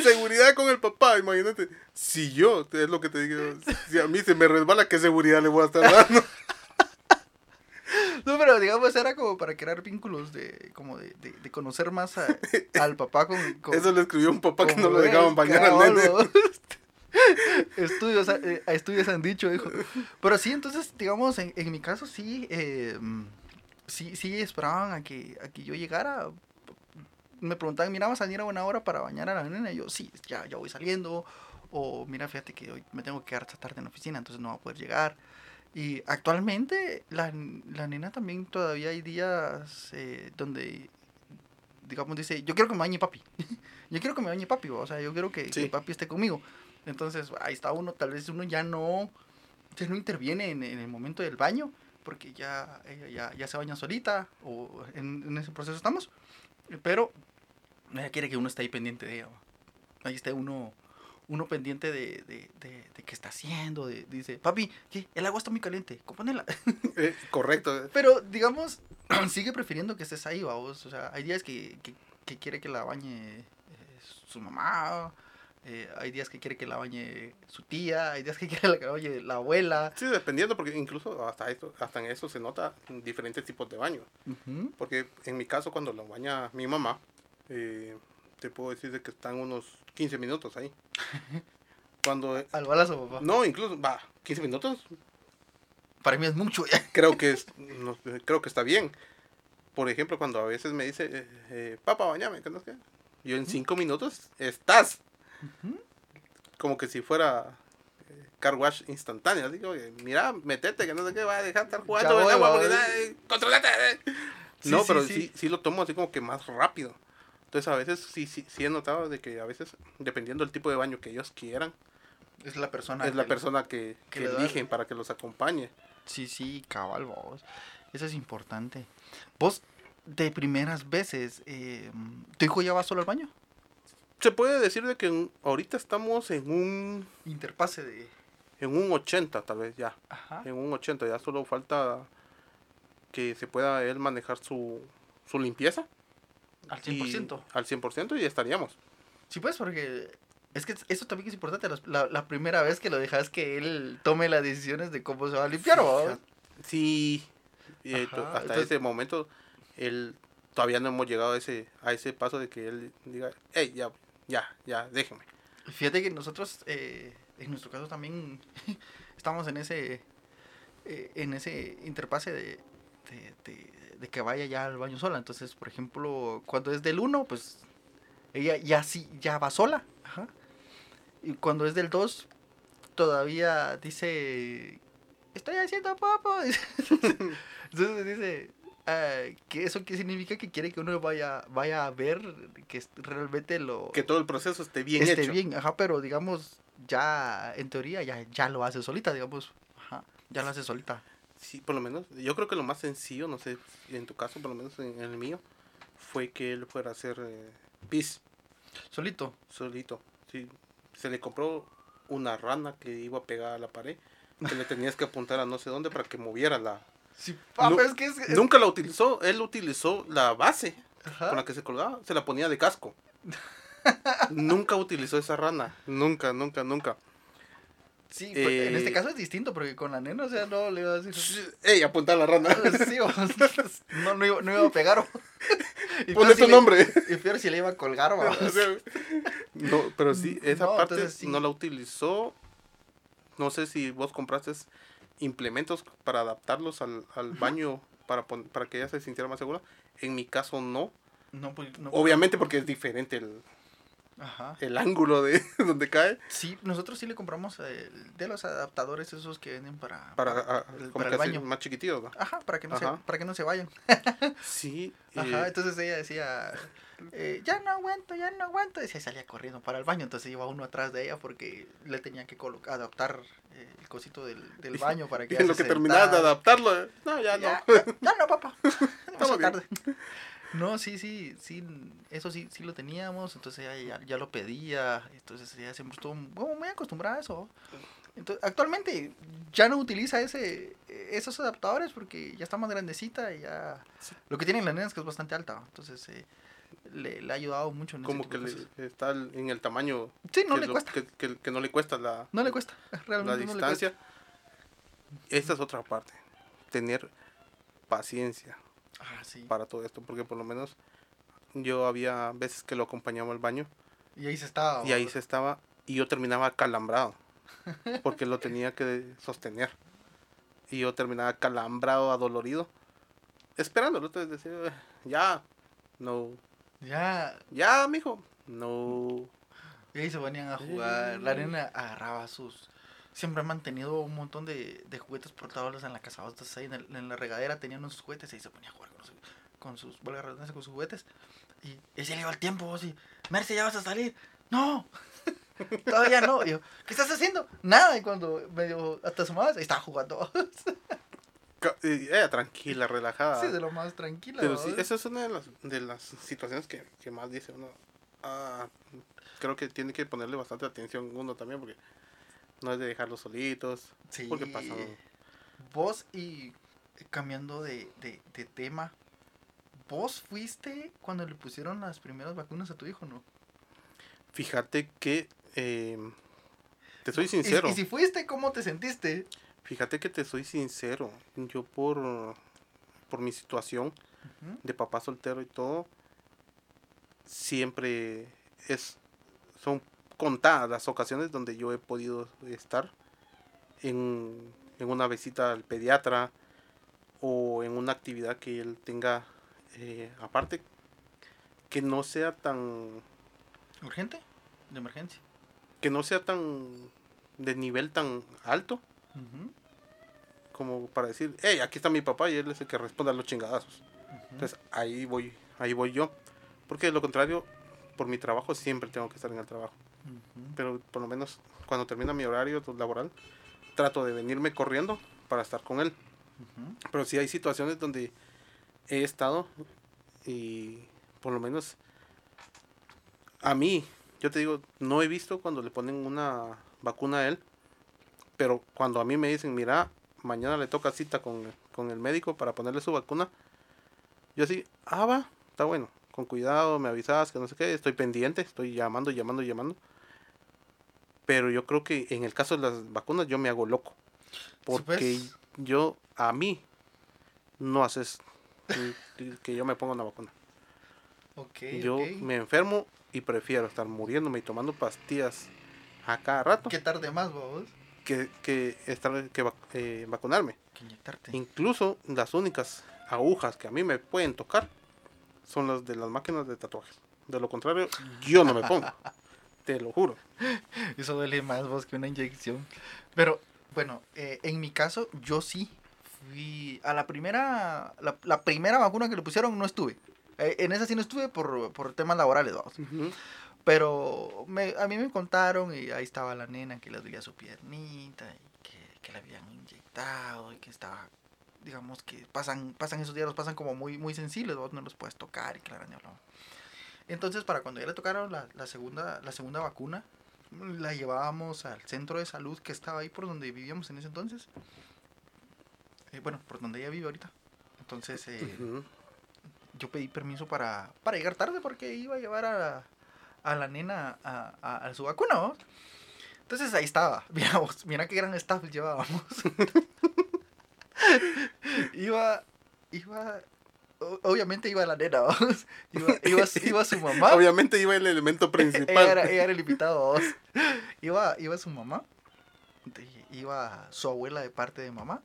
seguridad imagínate. Si yo, es lo que te digo, si a mí se me resbala, ¿qué seguridad le voy a estar dando? No, pero digamos, era como para crear vínculos de, como de, de, de conocer más a- al papá con, con- Eso le escribió un papá que no lo dejaban bañar al nene. estudios, eh, estudios han dicho, hijo. Pero sí, entonces, digamos, en, en mi caso sí, eh, sí, sí esperaban a que, a que yo llegara. Me preguntaban, mira, ¿vas a venir a buena hora para bañar a la nena? Y yo, sí, ya, ya voy saliendo. O, mira, fíjate que hoy me tengo que quedar esta tarde en la oficina, entonces no va a poder llegar. Y actualmente la, la nena también todavía hay días eh, donde, digamos, dice, yo quiero que me bañe papi. yo quiero que me bañe papi, o sea, yo quiero que, Sí. que papi esté conmigo. Entonces, ahí está uno, tal vez uno ya no, ya no interviene en, en el momento del baño, porque ya, ella ya, ya se baña solita, o en, en ese proceso estamos. Pero ella quiere que uno esté ahí pendiente de ella. Ahí esté uno, uno pendiente de, de, de, de qué está haciendo. De, dice, papi, ¿qué? el agua está muy caliente, compónela. Eh, correcto. Pero, digamos, sigue prefiriendo que estés ahí, vamos. O sea, hay días que, que, que quiere que la bañe eh, su mamá. Eh, hay días que quiere que la bañe su tía. Hay días que quiere que la bañe la abuela. Sí, dependiendo, porque incluso hasta, esto, hasta en eso se nota diferentes tipos de baño. Ujú. Porque en mi caso, cuando lo baña mi mamá, eh, te puedo decir de que están unos 15 minutos ahí. Cuando... Al balazo, papá. No, incluso, va, 15 minutos Para mí es mucho. creo que es, no creo que está bien. Por ejemplo, cuando a veces me dice, eh, papá, bañame, que no sé qué. Yo en 5 minutos estás. Como que si fuera eh, car wash instantáneo. Digo, mira, metete, que no sé qué, va a dejar de estar jugando voy, agua porque eh, controlate. eh". Sí, no, sí, pero sí. sí. Sí, lo tomo así como que más rápido. Entonces a veces sí, sí, sí he notado de que a veces, dependiendo del tipo de baño que ellos quieran, Es la persona. es la que- persona que, que que da- eligen para que los acompañe. Sí, sí, cabal, vos. Eso es importante. Vos, de primeras veces, eh, ¿tu hijo ya va solo al baño? Se puede decir de que en- ahorita estamos en un Interpase de... en un 80 tal vez ya. Ajá. En un 80 ya solo falta que se pueda él manejar su, su limpieza. Al y- 100%. al 100% y ya estaríamos. Sí, pues, porque es que eso también es importante. La, la primera vez que lo dejas que él tome las decisiones de cómo se va a limpiar, ¿va? Sí. y, eh, Ajá, hasta entonces- ese momento él todavía no hemos llegado a ese a ese paso de que él diga, hey, ya, ya, ya, déjeme. Fíjate que nosotros, eh, en nuestro caso también, estamos en ese, eh, en ese interpase de, de, de- que vaya ya al baño sola. Entonces, por ejemplo, cuando es del 1, pues ella ya sí, ya va sola. Ajá. Y cuando es del 2, todavía dice, estoy haciendo popo. Entonces dice, ah, que ¿eso qué significa? Que quiere que uno vaya, vaya a ver que realmente lo Que todo el proceso esté bien esté hecho. bien, ajá, pero digamos, ya en teoría ya, ya lo hace solita, digamos, ajá, ya lo hace solita. Sí, por lo menos, yo creo que lo más sencillo, no sé, en tu caso, por lo menos en el mío, fue que él fuera a hacer eh, pis Solito. solito. Sí, se le compró una rana que iba a pegar a la pared, que le tenías que apuntar a no sé dónde para que moviera la... Sí, ah, pero es que es... Nunca la utilizó, él utilizó la base Ajá. con la que se colgaba, se la ponía de casco. nunca utilizó esa rana, nunca, nunca, nunca. Sí, pues, en eh, este caso es distinto, porque con la nena, o sea, no le iba a decir... ¡Ey, apunta a la rana! Sí, o- no, no, iba, no iba a pegar. o- Y Ponle si tu le- nombre. Y peor si le iba a colgar. O sea, no, pero sí, esa No, parte entonces sí. no la utilizó. No sé si vos compraste implementos para adaptarlos al, al baño para, para que ella se sintiera más segura. En mi caso no. No, pues, no. Obviamente porque es diferente el, Ajá. el ángulo de donde cae. Sí, nosotros sí le compramos eh, de los adaptadores esos que venden para, Para, ah, el, para el baño. más chiquititos. Ajá, para que no, se, para que no se vayan. Sí. Ajá, eh, entonces ella decía, eh, ya no aguanto, ya no aguanto. Y se salía corriendo para el baño, entonces iba uno atrás de ella porque le tenía que colocar, adaptar eh, el cosito del, del baño para y que en ella lo que terminabas de adaptarlo. No, ya, ya, no. ya, ya no, papá. Demasiado tarde. No, sí, sí, sí, eso sí, sí lo teníamos, entonces ella ya, ya lo pedía, entonces ella siempre estuvo muy acostumbrada a eso. Entonces, actualmente ya no utiliza ese esos adaptadores porque ya está más grandecita y ya... Lo que tiene la nena es que es bastante alta, entonces eh, le, le, ha ayudado mucho. En Como que le, está en el tamaño... Sí, no le cuesta. Que, que, no le cuesta la... No le cuesta, realmente La distancia. Esta es otra parte. Tener paciencia ah, sí. para todo esto, porque por lo menos yo había veces que lo acompañaba al baño. Y ahí se estaba. Y ahí se estaba. Y yo terminaba calambrado. Porque lo tenía que sostener. Y yo terminaba calambrado, adolorido. Esperándolo. Entonces decía, ya, no. Ya. Ya, mijo. No. Y ahí se venían a jugar. La nena agarraba sus. Siempre han mantenido un montón de, de juguetes portables en la casa. Entonces ahí en, la regadera tenían unos juguetes y ahí se ponía a jugar con, con sus, con sus juguetes. Y, y se le iba el tiempo, así, Merce, ya vas a salir. No, todavía no. yo, ¿qué estás haciendo? Nada. Y cuando medio hasta su madre, estaba jugando. Ella tranquila, relajada. Sí, de lo más tranquila. Pero sí, esa es una de las, de las situaciones que, que más dice uno. Ah, creo que tiene que ponerle bastante atención uno también, porque no es de dejarlos solitos. Sí. Porque pasan. Vos y cambiando de, de, de tema, ¿Vos fuiste cuando le pusieron las primeras vacunas a tu hijo, no? Fíjate que... Em, te soy sincero. ¿Y, si fuiste, cómo te sentiste? Fíjate que te soy sincero. Yo por, por mi situación de papá soltero y todo, siempre es son contadas las ocasiones donde yo he podido estar en, en una visita al pediatra o en una actividad que él tenga eh, aparte, que no sea tan... ¿Urgente? ¿De emergencia? Que no sea tan... de nivel tan alto. Como para decir, hey, aquí está mi papá y él es el que responde a los chingadazos. Entonces ahí voy, ahí voy yo. Porque de lo contrario, por mi trabajo siempre tengo que estar en el trabajo. Pero por lo menos cuando termina mi horario laboral, trato de venirme corriendo para estar con él. Pero si hay situaciones donde he estado y por lo menos a mí, yo te digo, no he visto cuando le ponen una vacuna a él, pero cuando a mí me dicen, mira, mañana le toca cita con, con el médico para ponerle su vacuna, yo así, ah, va, está bueno, con cuidado, me avisas, que no sé qué, estoy pendiente, estoy llamando, llamando, llamando. Pero yo creo que en el caso de las vacunas yo me hago loco. Porque yo, a mí, no haces que yo me ponga una vacuna. yo me enfermo y prefiero estar muriéndome y tomando pastillas a cada rato. ¿Qué tarde más, vos? Que, que, estar, que eh, vacunarme. Que. Incluso las únicas agujas que a mí me pueden tocar son las de las máquinas de tatuajes. De lo contrario, yo no me pongo. Te lo juro. Eso duele más vos que una inyección. Pero, bueno, eh, en mi caso, yo sí fui a la primera, la, primera vacuna que le pusieron no estuve. Eh, en esa sí no estuve por, por temas laborales, vamos. Pero me, a mí me contaron y ahí estaba la nena que le dolía su piernita y que, que la habían inyectado y que estaba, digamos que pasan, pasan esos días, los pasan como muy, muy sensibles, vos no los puedes tocar y la Entonces, para cuando ya le tocaron la, la, segunda, la segunda vacuna, la llevábamos al centro de salud que estaba ahí por donde vivíamos en ese entonces. Eh, bueno, por donde ella vive ahorita. Entonces, eh, yo pedí permiso para, para llegar tarde porque iba a llevar a, a la nena a, a, su vacuna, Entonces ahí estaba, mira, mira qué gran staff llevábamos. iba, iba, obviamente iba la nena, Iba, iba, iba, su mamá. Obviamente iba el elemento principal. ella, era, ella era el invitado, Iba, iba su mamá, iba su abuela de parte de mamá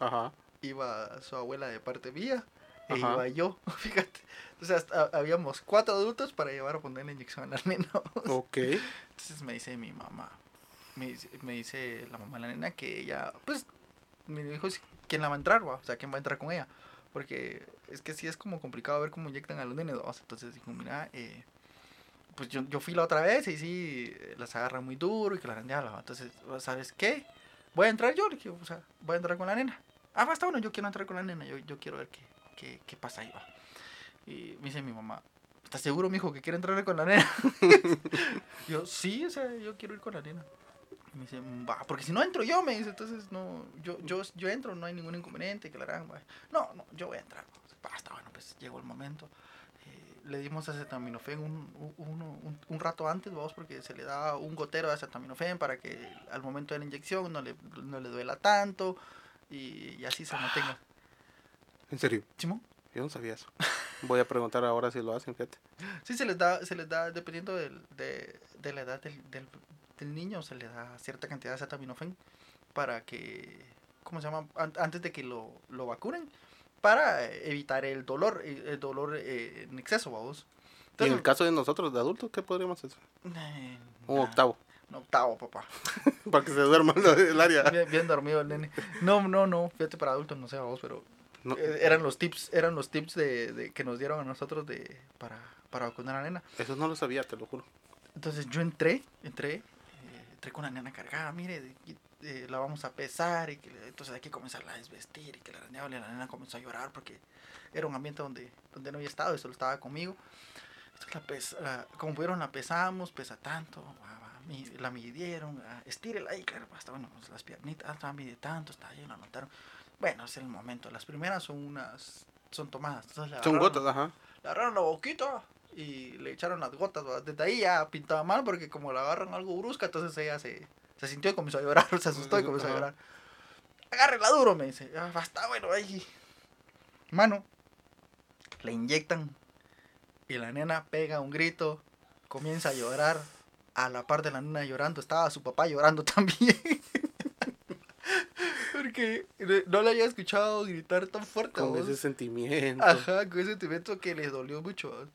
Ajá. Iba su abuela de parte mía e iba yo, fíjate. Entonces habíamos cuatro adultos para llevar a poner la inyección al neno. Ok. Entonces me dice mi mamá, me, me dice la mamá de la nena que ella, pues, me dijo quién la va a entrar, o sea, quién va a entrar con ella. Porque es que sí es como complicado ver cómo inyectan a los nenes. Entonces dijo, mira, eh, pues yo, yo fui la otra vez y sí, las agarra muy duro y que la grandea. Entonces, ¿sabes qué? Voy a entrar yo, le o sea, voy a entrar con la nena. Ah, basta bueno, yo quiero entrar con la nena, yo, yo quiero ver qué, qué, qué pasa ahí, va. Y me dice mi mamá, ¿estás seguro, mijo, que quiere entrar con la nena? yo, sí, o sea, yo quiero ir con la nena. Y me dice, va, porque si no entro yo, me dice, entonces no, yo, yo, yo entro, no hay ningún inconveniente, que la harán. No, no, yo voy a entrar. Basta, bueno, pues llegó el momento. Eh, le dimos acetaminofén un, un, un, un rato antes, vamos, porque se le da un gotero de acetaminofén para que al momento de la inyección no le, no le duela tanto y, y así se mantenga. ¿En serio? ¿Simón? Yo no sabía eso. Voy a preguntar ahora si lo hacen, fíjate. Sí, se les da, se les da dependiendo del, de, de la edad del, del, del niño, se le da cierta cantidad de acetaminofén para que, ¿cómo se llama? An- antes de que lo, lo vacunen, para evitar el dolor, el dolor eh, en exceso, vamos. y en el caso de nosotros, de adultos, ¿qué podríamos hacer? Eh, Un nah, octavo. Un octavo, papá. Para que se duerma el área. Bien, bien dormido el nene. No, no, no, fíjate para adultos, no sé vos, pero No, eh, eran los tips, eran los tips de, de- que nos dieron a nosotros de para, para vacunar a la nena. eso no lo sabía, te lo juro. Entonces yo entré, entré, entré con la nena cargada, mire, de- y, eh, la vamos a pesar y que entonces hay que comenzarla a desvestir y que la nena, la nena comenzó a llorar porque era un ambiente donde, donde no había estado y solo estaba conmigo. Entonces la pes- la- como pudieron la pesamos, pesa tanto, la midieron, ah, estírela ahí, claro, hasta bueno, pues, las piernitas, ah, mide tanto, está ahí, la anotaron. Bueno, es el momento, las primeras son unas, son tomadas. entonces le Son gotas, ajá. le agarraron la boquita y le echaron las gotas. Desde ahí ya pintaba mal porque como la agarran algo brusca, entonces ella se, se sintió y comenzó a llorar, se asustó y comenzó a llorar. Agárrela duro, me dice. "Ah, basta, bueno, ahí. Mano, le inyectan y la nena pega un grito, comienza a llorar. A la par de la nena llorando, estaba su papá llorando también. Porque no le había escuchado gritar tan fuerte. Con vos. ese sentimiento. Ajá, con ese sentimiento que le dolió mucho.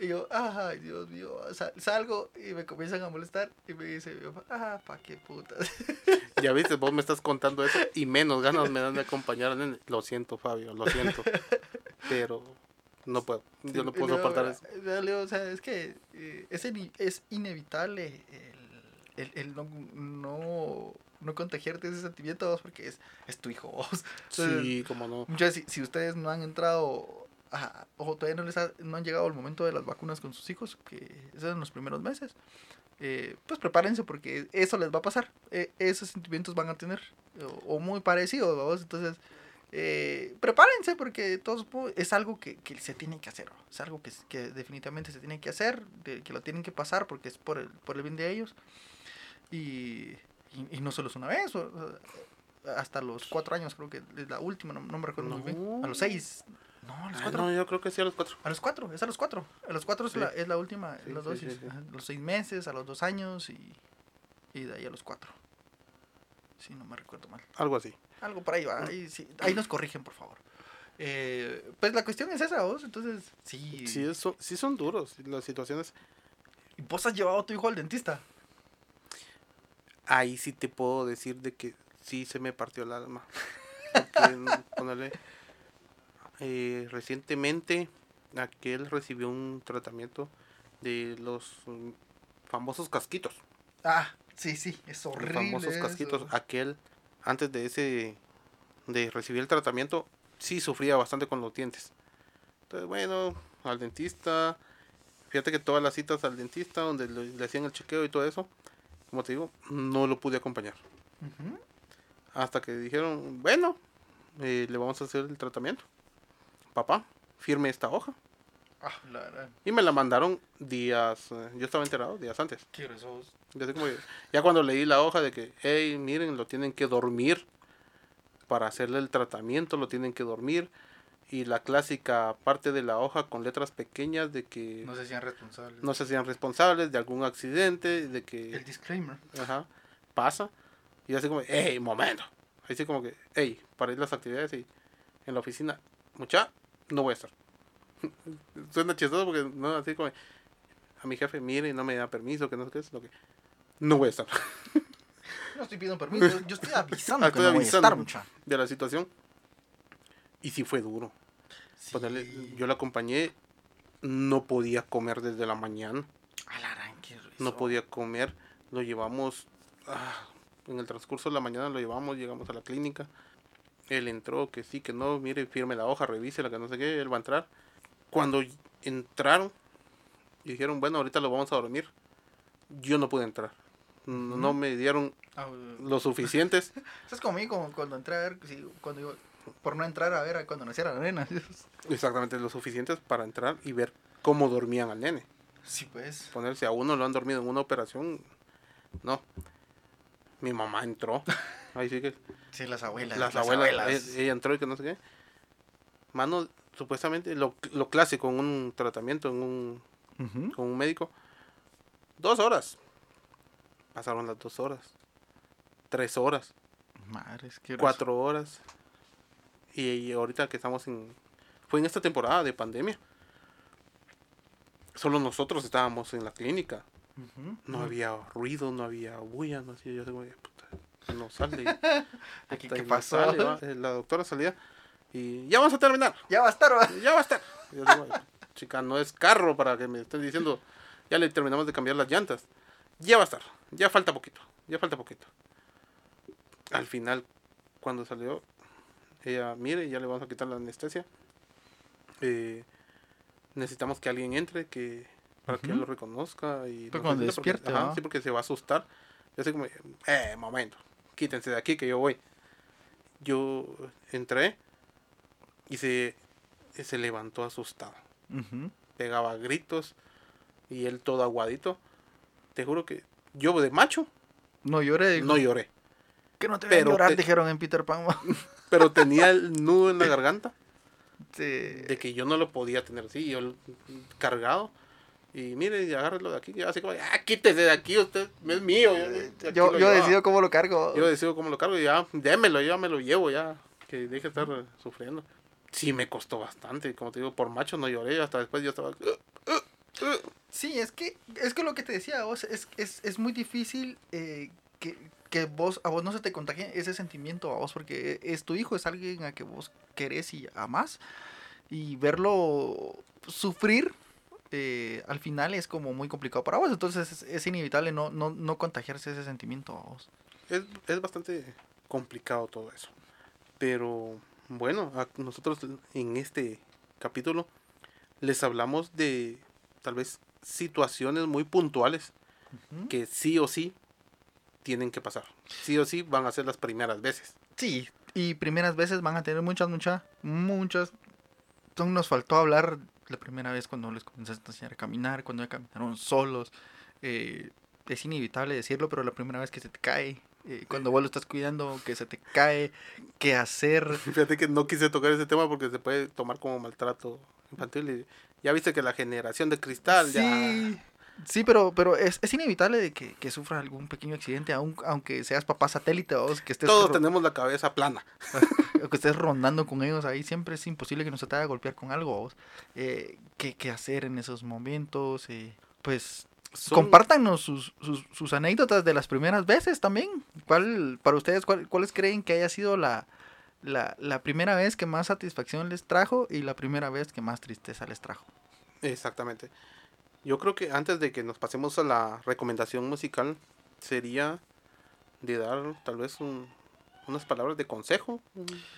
Y yo, ay, Dios mío, sal- salgo y me comienzan a molestar y me dice mi papá, ah, pa' qué putas. Ya viste, vos me estás contando eso y menos ganas me dan de acompañar nene. Lo siento, Fabio, lo siento. Pero no puedo. Yo no puedo luego, soportar eso. le digo, o sea, es que eh, es, es inevitable el, el- el no, no, no contagiarte ese sentimiento porque es, es tu hijo. vos. Entonces, Sí, como no. Muchas si, si ustedes no han entrado a- o todavía no les ha- no han llegado el momento de las vacunas con sus hijos, que es en los primeros meses, eh, pues prepárense porque eso les va a pasar. Eh, esos sentimientos van a tener, o, o muy parecidos, ¿vamos? Entonces, eh, prepárense porque todos es algo que, que se tiene que hacer, ¿no? es algo que, que definitivamente se tiene que hacer, de- que lo tienen que pasar porque es por el, por el bien de ellos. Y, y, y no solo es una vez, o- hasta los cuatro años creo que es la última, no, no me recuerdo muy bien. A los seis. No, a los Ay, cuatro. no, yo creo que sí a los cuatro. A los cuatro, es a los cuatro. A los cuatro es, la, es la última, Sí, dosis. sí, sí. Ajá, Los seis meses, a los dos años y, y de ahí a los cuatro. Si no me recuerdo mal. Algo así. Algo por ahí va. Ahí, sí, ahí nos corrigen, por favor. Eh, pues la cuestión es esa, vos. Entonces, sí. Sí, eso, sí son duros las situaciones. ¿Y vos has llevado a tu hijo al dentista? Ahí sí te puedo decir de que sí se me partió el alma. Ponele, eh, recientemente aquel recibió un tratamiento de los mm, famosos casquitos. Ah, sí, sí, es Los horrible. famosos eso. casquitos. Aquel, antes de ese, de recibir el tratamiento, sí sufría bastante con los dientes. Entonces, bueno, al dentista. Fíjate que todas las citas al dentista, donde le, le hacían el chequeo y todo eso, como te digo, no lo pude acompañar. Hasta que dijeron, bueno, eh, le vamos a hacer el tratamiento. Papá, firme esta hoja. Ah, la. Y me la mandaron días, eh, yo estaba enterado días antes. Qué como ya cuando leí la hoja de que, hey, miren, lo tienen que dormir para hacerle el tratamiento, lo tienen que dormir. Y la clásica parte de la hoja con letras pequeñas de que No se hacían responsables. no se hacían responsables de algún accidente, de El que disclaimer. ajá, pasa. Y así como, hey, momento. Así como que, hey, para ir las actividades y en la oficina, mucha, no voy a estar. Suena chistoso porque no, así como, a mi jefe, mire, no me da permiso, que no sé qué es lo que. No voy a estar. No estoy pidiendo permiso, yo estoy avisando Ah, que estoy no voy a estar, de la situación. Y sí fue duro. Ponerle- Sí. yo la acompañé, no podía comer desde la mañana. No podía comer. Lo llevamos, ah, en el transcurso de la mañana lo llevamos, llegamos a la clínica. Él entró, que sí, que no, mire, firme la hoja, revise la que no sé qué, él va a entrar. Cuando entraron y dijeron, bueno, ahorita lo vamos a dormir, yo no pude entrar. no no me dieron Ah, lo suficientes. Eso es como cuando entré a ver, cuando iba, por no entrar a ver cuando naciera la nena. Exactamente lo suficientes para entrar y ver cómo dormían al nene. Sí, pues. Ponerse a uno lo han dormido en una operación. No. Mi mamá entró. Ahí sí que. Sí, las abuelas. las abuelas, e- ella entró y que no sé qué. Mano, supuestamente lo, lo clásico en un tratamiento, en un, con un médico. Dos horas. Pasaron las dos horas. Tres horas. Madres, qué horas. Cuatro horas. Y, y ahorita que estamos en... Fue en esta temporada de pandemia. Solo nosotros estábamos en la clínica. No había ruido, no había bulla, no hacía yo digo, "Oye, puta, no sale. Aquí, ¿qué no pasó? sale. Eh, La doctora salía y ya vamos a terminar, Ya va a estar, va. ya va a estar. Yo digo, "Ay, chica, no es carro para que me estén diciendo, ya le terminamos de cambiar las llantas. Ya va a estar, ya falta poquito, ya falta poquito. Al final, cuando salió, ella, mire, ya le vamos a quitar la anestesia. Eh, necesitamos que alguien entre, que para que él lo reconozca y Pero cuando atienda, porque- despierte, ajá, ¿va? sí, porque se va a asustar. Yo así como, eh, momento, quítense de aquí que yo voy. Yo entré y se, se levantó asustado. Pegaba gritos y él todo aguadito. Te juro que yo de macho No lloré. no lloré. Que no te pero vean llorar, te- dijeron en Peter Pan. Pero tenía el nudo en la garganta Sí. de que yo no lo podía tener así, yo cargado. Y mire, y agárrelo de aquí. y así como, ah, quítese de aquí, usted es mío. Yo, aquí Yo, yo llevaba. decido cómo lo cargo. Yo decido cómo lo cargo y ya, démelo, ya me lo llevo, ya. Que deje de estar eh, sufriendo. Sí, me costó bastante. Como te digo, por macho no lloré. Hasta después yo estaba. Sí, es que, es que lo que te decía vos, es, es, es muy difícil eh, que, que vos, a vos no se te contagie ese sentimiento a vos, porque es tu hijo, es alguien a que vos querés y amás, y verlo sufrir eh, al final es como muy complicado para vos, entonces es, es inevitable no, no, no contagiarse ese sentimiento a vos. Es, es bastante complicado todo eso. Pero bueno, a- nosotros en este capítulo les hablamos de tal vez situaciones muy puntuales que sí o sí tienen que pasar. Sí o sí van a ser las primeras veces. Sí, y primeras veces van a tener muchas, muchas, muchas. Entonces nos faltó hablar la primera vez cuando les comenzaste a enseñar a caminar, cuando ya caminaron solos. eh, es inevitable decirlo, pero la primera vez que se te cae, eh, cuando vos lo estás cuidando, que se te cae, qué hacer. Fíjate que no quise tocar ese tema porque se puede tomar como maltrato infantil. Y ya viste que la generación de cristal ya... Sí, pero, pero es, es inevitable de que, que sufra algún pequeño accidente, aun- aunque seas papá satélite o que estés Todos tenemos la cabeza plana. o que estés rondando con ellos ahí, siempre es imposible que no se te haga golpear con algo. Eh, ¿qué, qué hacer en esos momentos? Eh, pues Son- compártanos sus, sus, sus anécdotas de las primeras veces también. ¿Cuál, para ustedes, cuál- cuáles creen que haya sido la, la, la primera vez que más satisfacción les trajo y la primera vez que más tristeza les trajo? Exactamente. Yo creo que antes de que nos pasemos a la recomendación musical, sería de dar tal vez un- unas palabras de consejo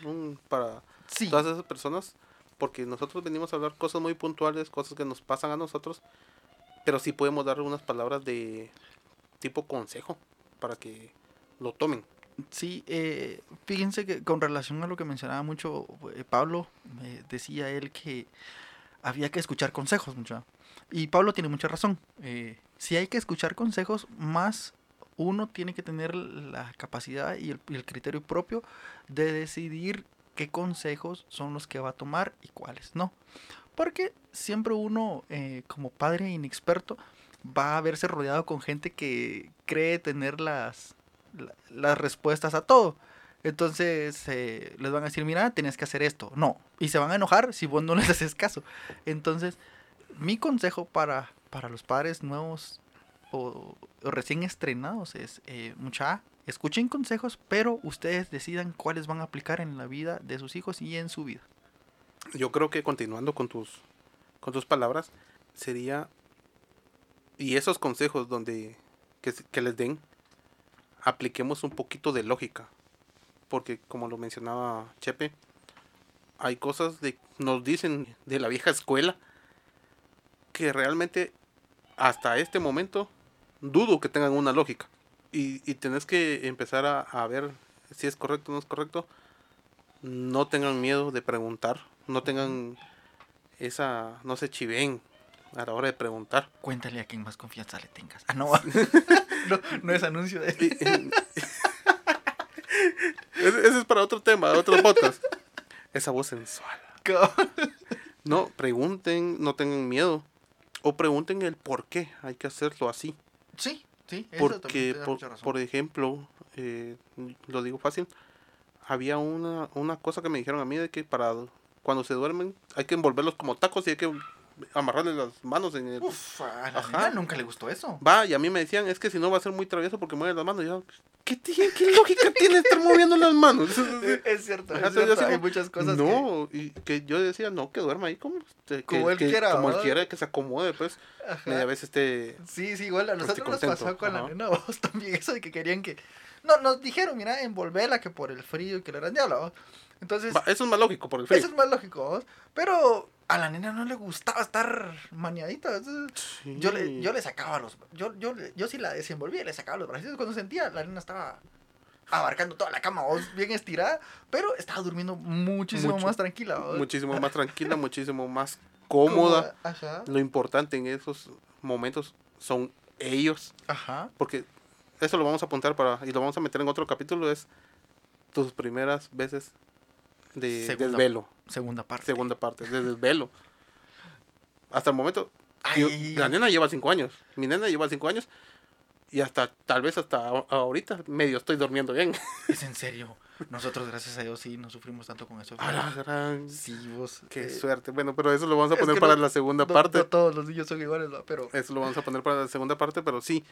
un- para Sí, todas esas personas, porque nosotros venimos a hablar cosas muy puntuales, cosas que nos pasan a nosotros, pero sí podemos dar unas palabras de tipo consejo para que lo tomen. Sí, eh, fíjense que con relación a lo que mencionaba mucho eh, Pablo, eh, decía él que había que escuchar consejos, mucha. Y Pablo tiene mucha razón. Eh, si hay que escuchar consejos, más uno tiene que tener la capacidad y el, criterio propio de decidir qué consejos son los que va a tomar y cuáles no. Porque siempre uno, eh, como padre inexperto, va a verse rodeado con gente que cree tener las, la- las respuestas a todo. Entonces eh, les van a decir, mira, tienes que hacer esto. No. Y se van a enojar si vos no les haces caso. Entonces, mi consejo para, para los padres nuevos o, recién estrenados es, eh, mucha, escuchen consejos, pero ustedes decidan cuáles van a aplicar en la vida de sus hijos y en su vida. Yo creo que continuando con tus, con tus palabras, sería, y esos consejos donde que, que les den, apliquemos un poquito de lógica. Porque como lo mencionaba Chepe, hay cosas de, nos dicen de la vieja escuela que realmente hasta este momento dudo que tengan una lógica. Y, y tenés que empezar a, a ver si es correcto o no es correcto. No tengan miedo de preguntar. No tengan esa, no se chiven a la hora de preguntar. Cuéntale a quien más confianza le tengas. Ah, no. no, no es anuncio de... Ese, es para otro tema, otros podcast. Esa voz sensual. No, pregunten, no tengan miedo. O pregunten el por qué hay que hacerlo así. Sí, sí. eso Porque, por, por ejemplo, eh, lo digo fácil, había una, una cosa que me dijeron a mí de que para cuando se duermen hay que envolverlos como tacos y hay que amarrarles las manos en el... Uf, a la Ajá. nunca le gustó eso. Va, y a mí me decían, es que si no va a ser muy travieso porque mueve las manos. Y yo, ¿qué, tiene- qué lógica tiene estar moviendo las manos? Es cierto, Ajá, es Hay muchas cosas que... no, y que yo decía, no, que duerma ahí como, este, que- Como él que- quiera, como él quiera, que se acomode, pues, Ajá. media vez este... Sí, sí, igual a nosotros nos pasó con la nena vos también, eso de que querían que... No, nos dijeron, mira, envolverla que por el frío y que le eran diablo. Entonces, Va, eso es más lógico por el frío. eso es más lógico. Pero a la nena no le gustaba estar maniadita. Yo le, yo le sacaba los... Yo, yo, yo sí la desenvolvía, le sacaba los brazos. Cuando sentía, la nena estaba abarcando toda la cama, vos, bien estirada, pero estaba durmiendo muchísimo Mucho- más tranquila. vos. muchísimo más tranquila, muchísimo más cómoda. Ajá, Lo importante en esos momentos son ellos, ajá. porque eso lo vamos a apuntar para y lo vamos a meter en otro capítulo es tus primeras veces de Segunda- desvelo, Segunda parte. segunda parte, de desvelo. Hasta el momento, Ay. la nena lleva cinco años, mi nena lleva cinco años y hasta tal vez hasta ahorita medio estoy durmiendo bien. Es en serio. Nosotros, gracias a Dios, sí, no sufrimos tanto con eso. A la gran- Sí, vos. Qué eh, suerte. Bueno, pero eso lo vamos a poner para no- la segunda no- parte. no todos los niños son iguales, ¿no? pero Eso lo vamos a poner para la segunda parte, pero sí,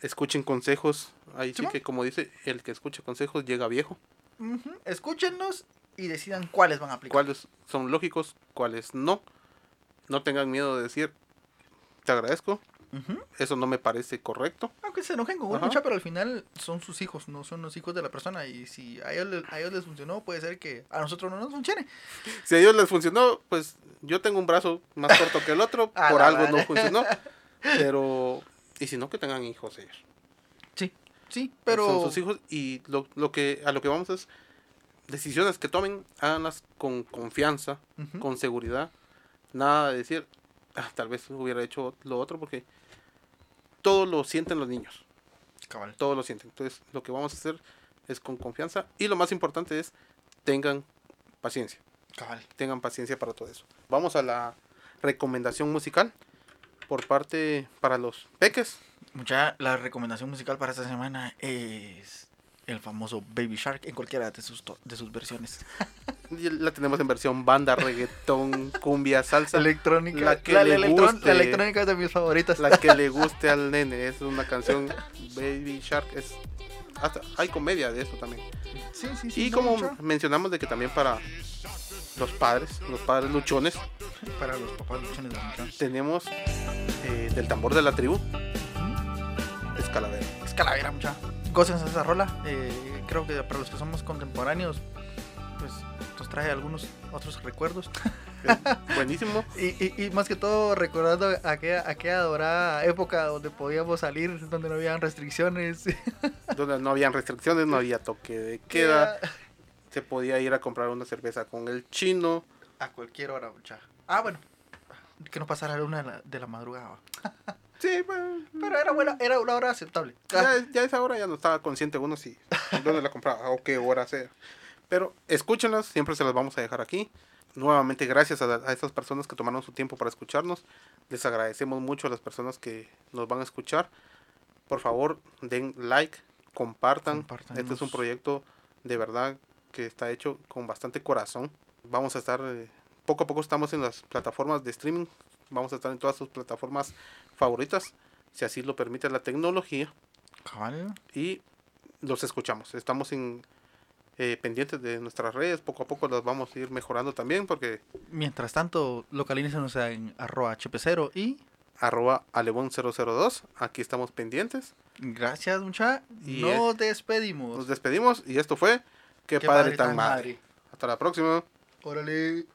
escuchen consejos. Ahí sí Simón. que, como dice, el que escucha consejos llega viejo. Ujú, escúchenlos y decidan cuáles van a aplicar. Cuáles son lógicos, cuáles no. No tengan miedo de decir, te agradezco, eso no me parece correcto. Aunque se enojen con mucha, pero al final son sus hijos, no son los hijos de la persona. Y si a ellos, a ellos les funcionó, puede ser que a nosotros no nos funcione. Si a ellos les funcionó, pues yo tengo un brazo más corto que el otro, por algo no funcionó. Pero, y si no, que tengan hijos ellos. Sí, pero. Son sus hijos y lo, lo que, a lo que vamos es decisiones que tomen, háganlas con confianza, con seguridad. Nada de decir, "Ah, tal vez hubiera hecho lo otro porque todo lo sienten los niños, Cabal. todo lo sienten. Entonces, lo que vamos a hacer es con confianza y lo más importante es tengan paciencia, Cabal. tengan paciencia para todo eso. Vamos a la recomendación musical por parte para los peques. Mucha, la recomendación musical para esta semana es el famoso Baby Shark en cualquiera de sus, to- de sus versiones. La tenemos en versión banda, reggaetón, cumbia, salsa. Electrónica. La que la, le electrón- guste. la electrónica es de mis favoritas. La que le guste al nene. Es una canción Baby Shark. Es hasta hay comedia de eso también. Sí, sí, sí. Y como mucho. mencionamos de que también para los padres, los padres luchones, Para los papás luchones de tenemos eh, del tambor de la tribu, calavera. Es calavera, mucha. Gócense esa rola. Eh, creo que para los que somos contemporáneos, pues nos trae algunos otros recuerdos. Buenísimo. Y, y, y más que todo recordando aquella, aquella dorada época donde podíamos salir, donde no habían restricciones. Donde no habían restricciones, no había toque de queda. Se podía ir a comprar una cerveza con el chino. A cualquier hora, mucha. Ah, bueno. Que no pasara la una de la, de la madrugada. Sí, bueno, Pero era buena, era una hora aceptable. Ah, Ya, ya a esa hora ya no estaba consciente uno si dónde la compraba o qué hora sea. Pero escúchenlas, siempre se las vamos a dejar aquí. Nuevamente gracias a, a estas personas que tomaron su tiempo para escucharnos. Les agradecemos mucho a las personas que nos van a escuchar. Por favor, den like, compartan. Este es un proyecto de verdad que está hecho con bastante corazón. Vamos a estar, eh, poco a poco estamos en las plataformas de streaming. Vamos a estar en todas sus plataformas favoritas, si así lo permite la tecnología cabal. y los escuchamos. Estamos en, eh, pendientes de nuestras redes, poco a poco las vamos a ir mejorando también porque Mientras tanto, localícenos en arroba hp0 y arroba alebón002, aquí estamos pendientes. gracias mucha. Y Nos despedimos. Nos despedimos y esto fue Qué, Qué padre, tan madre. madre. Hasta la próxima. Órale.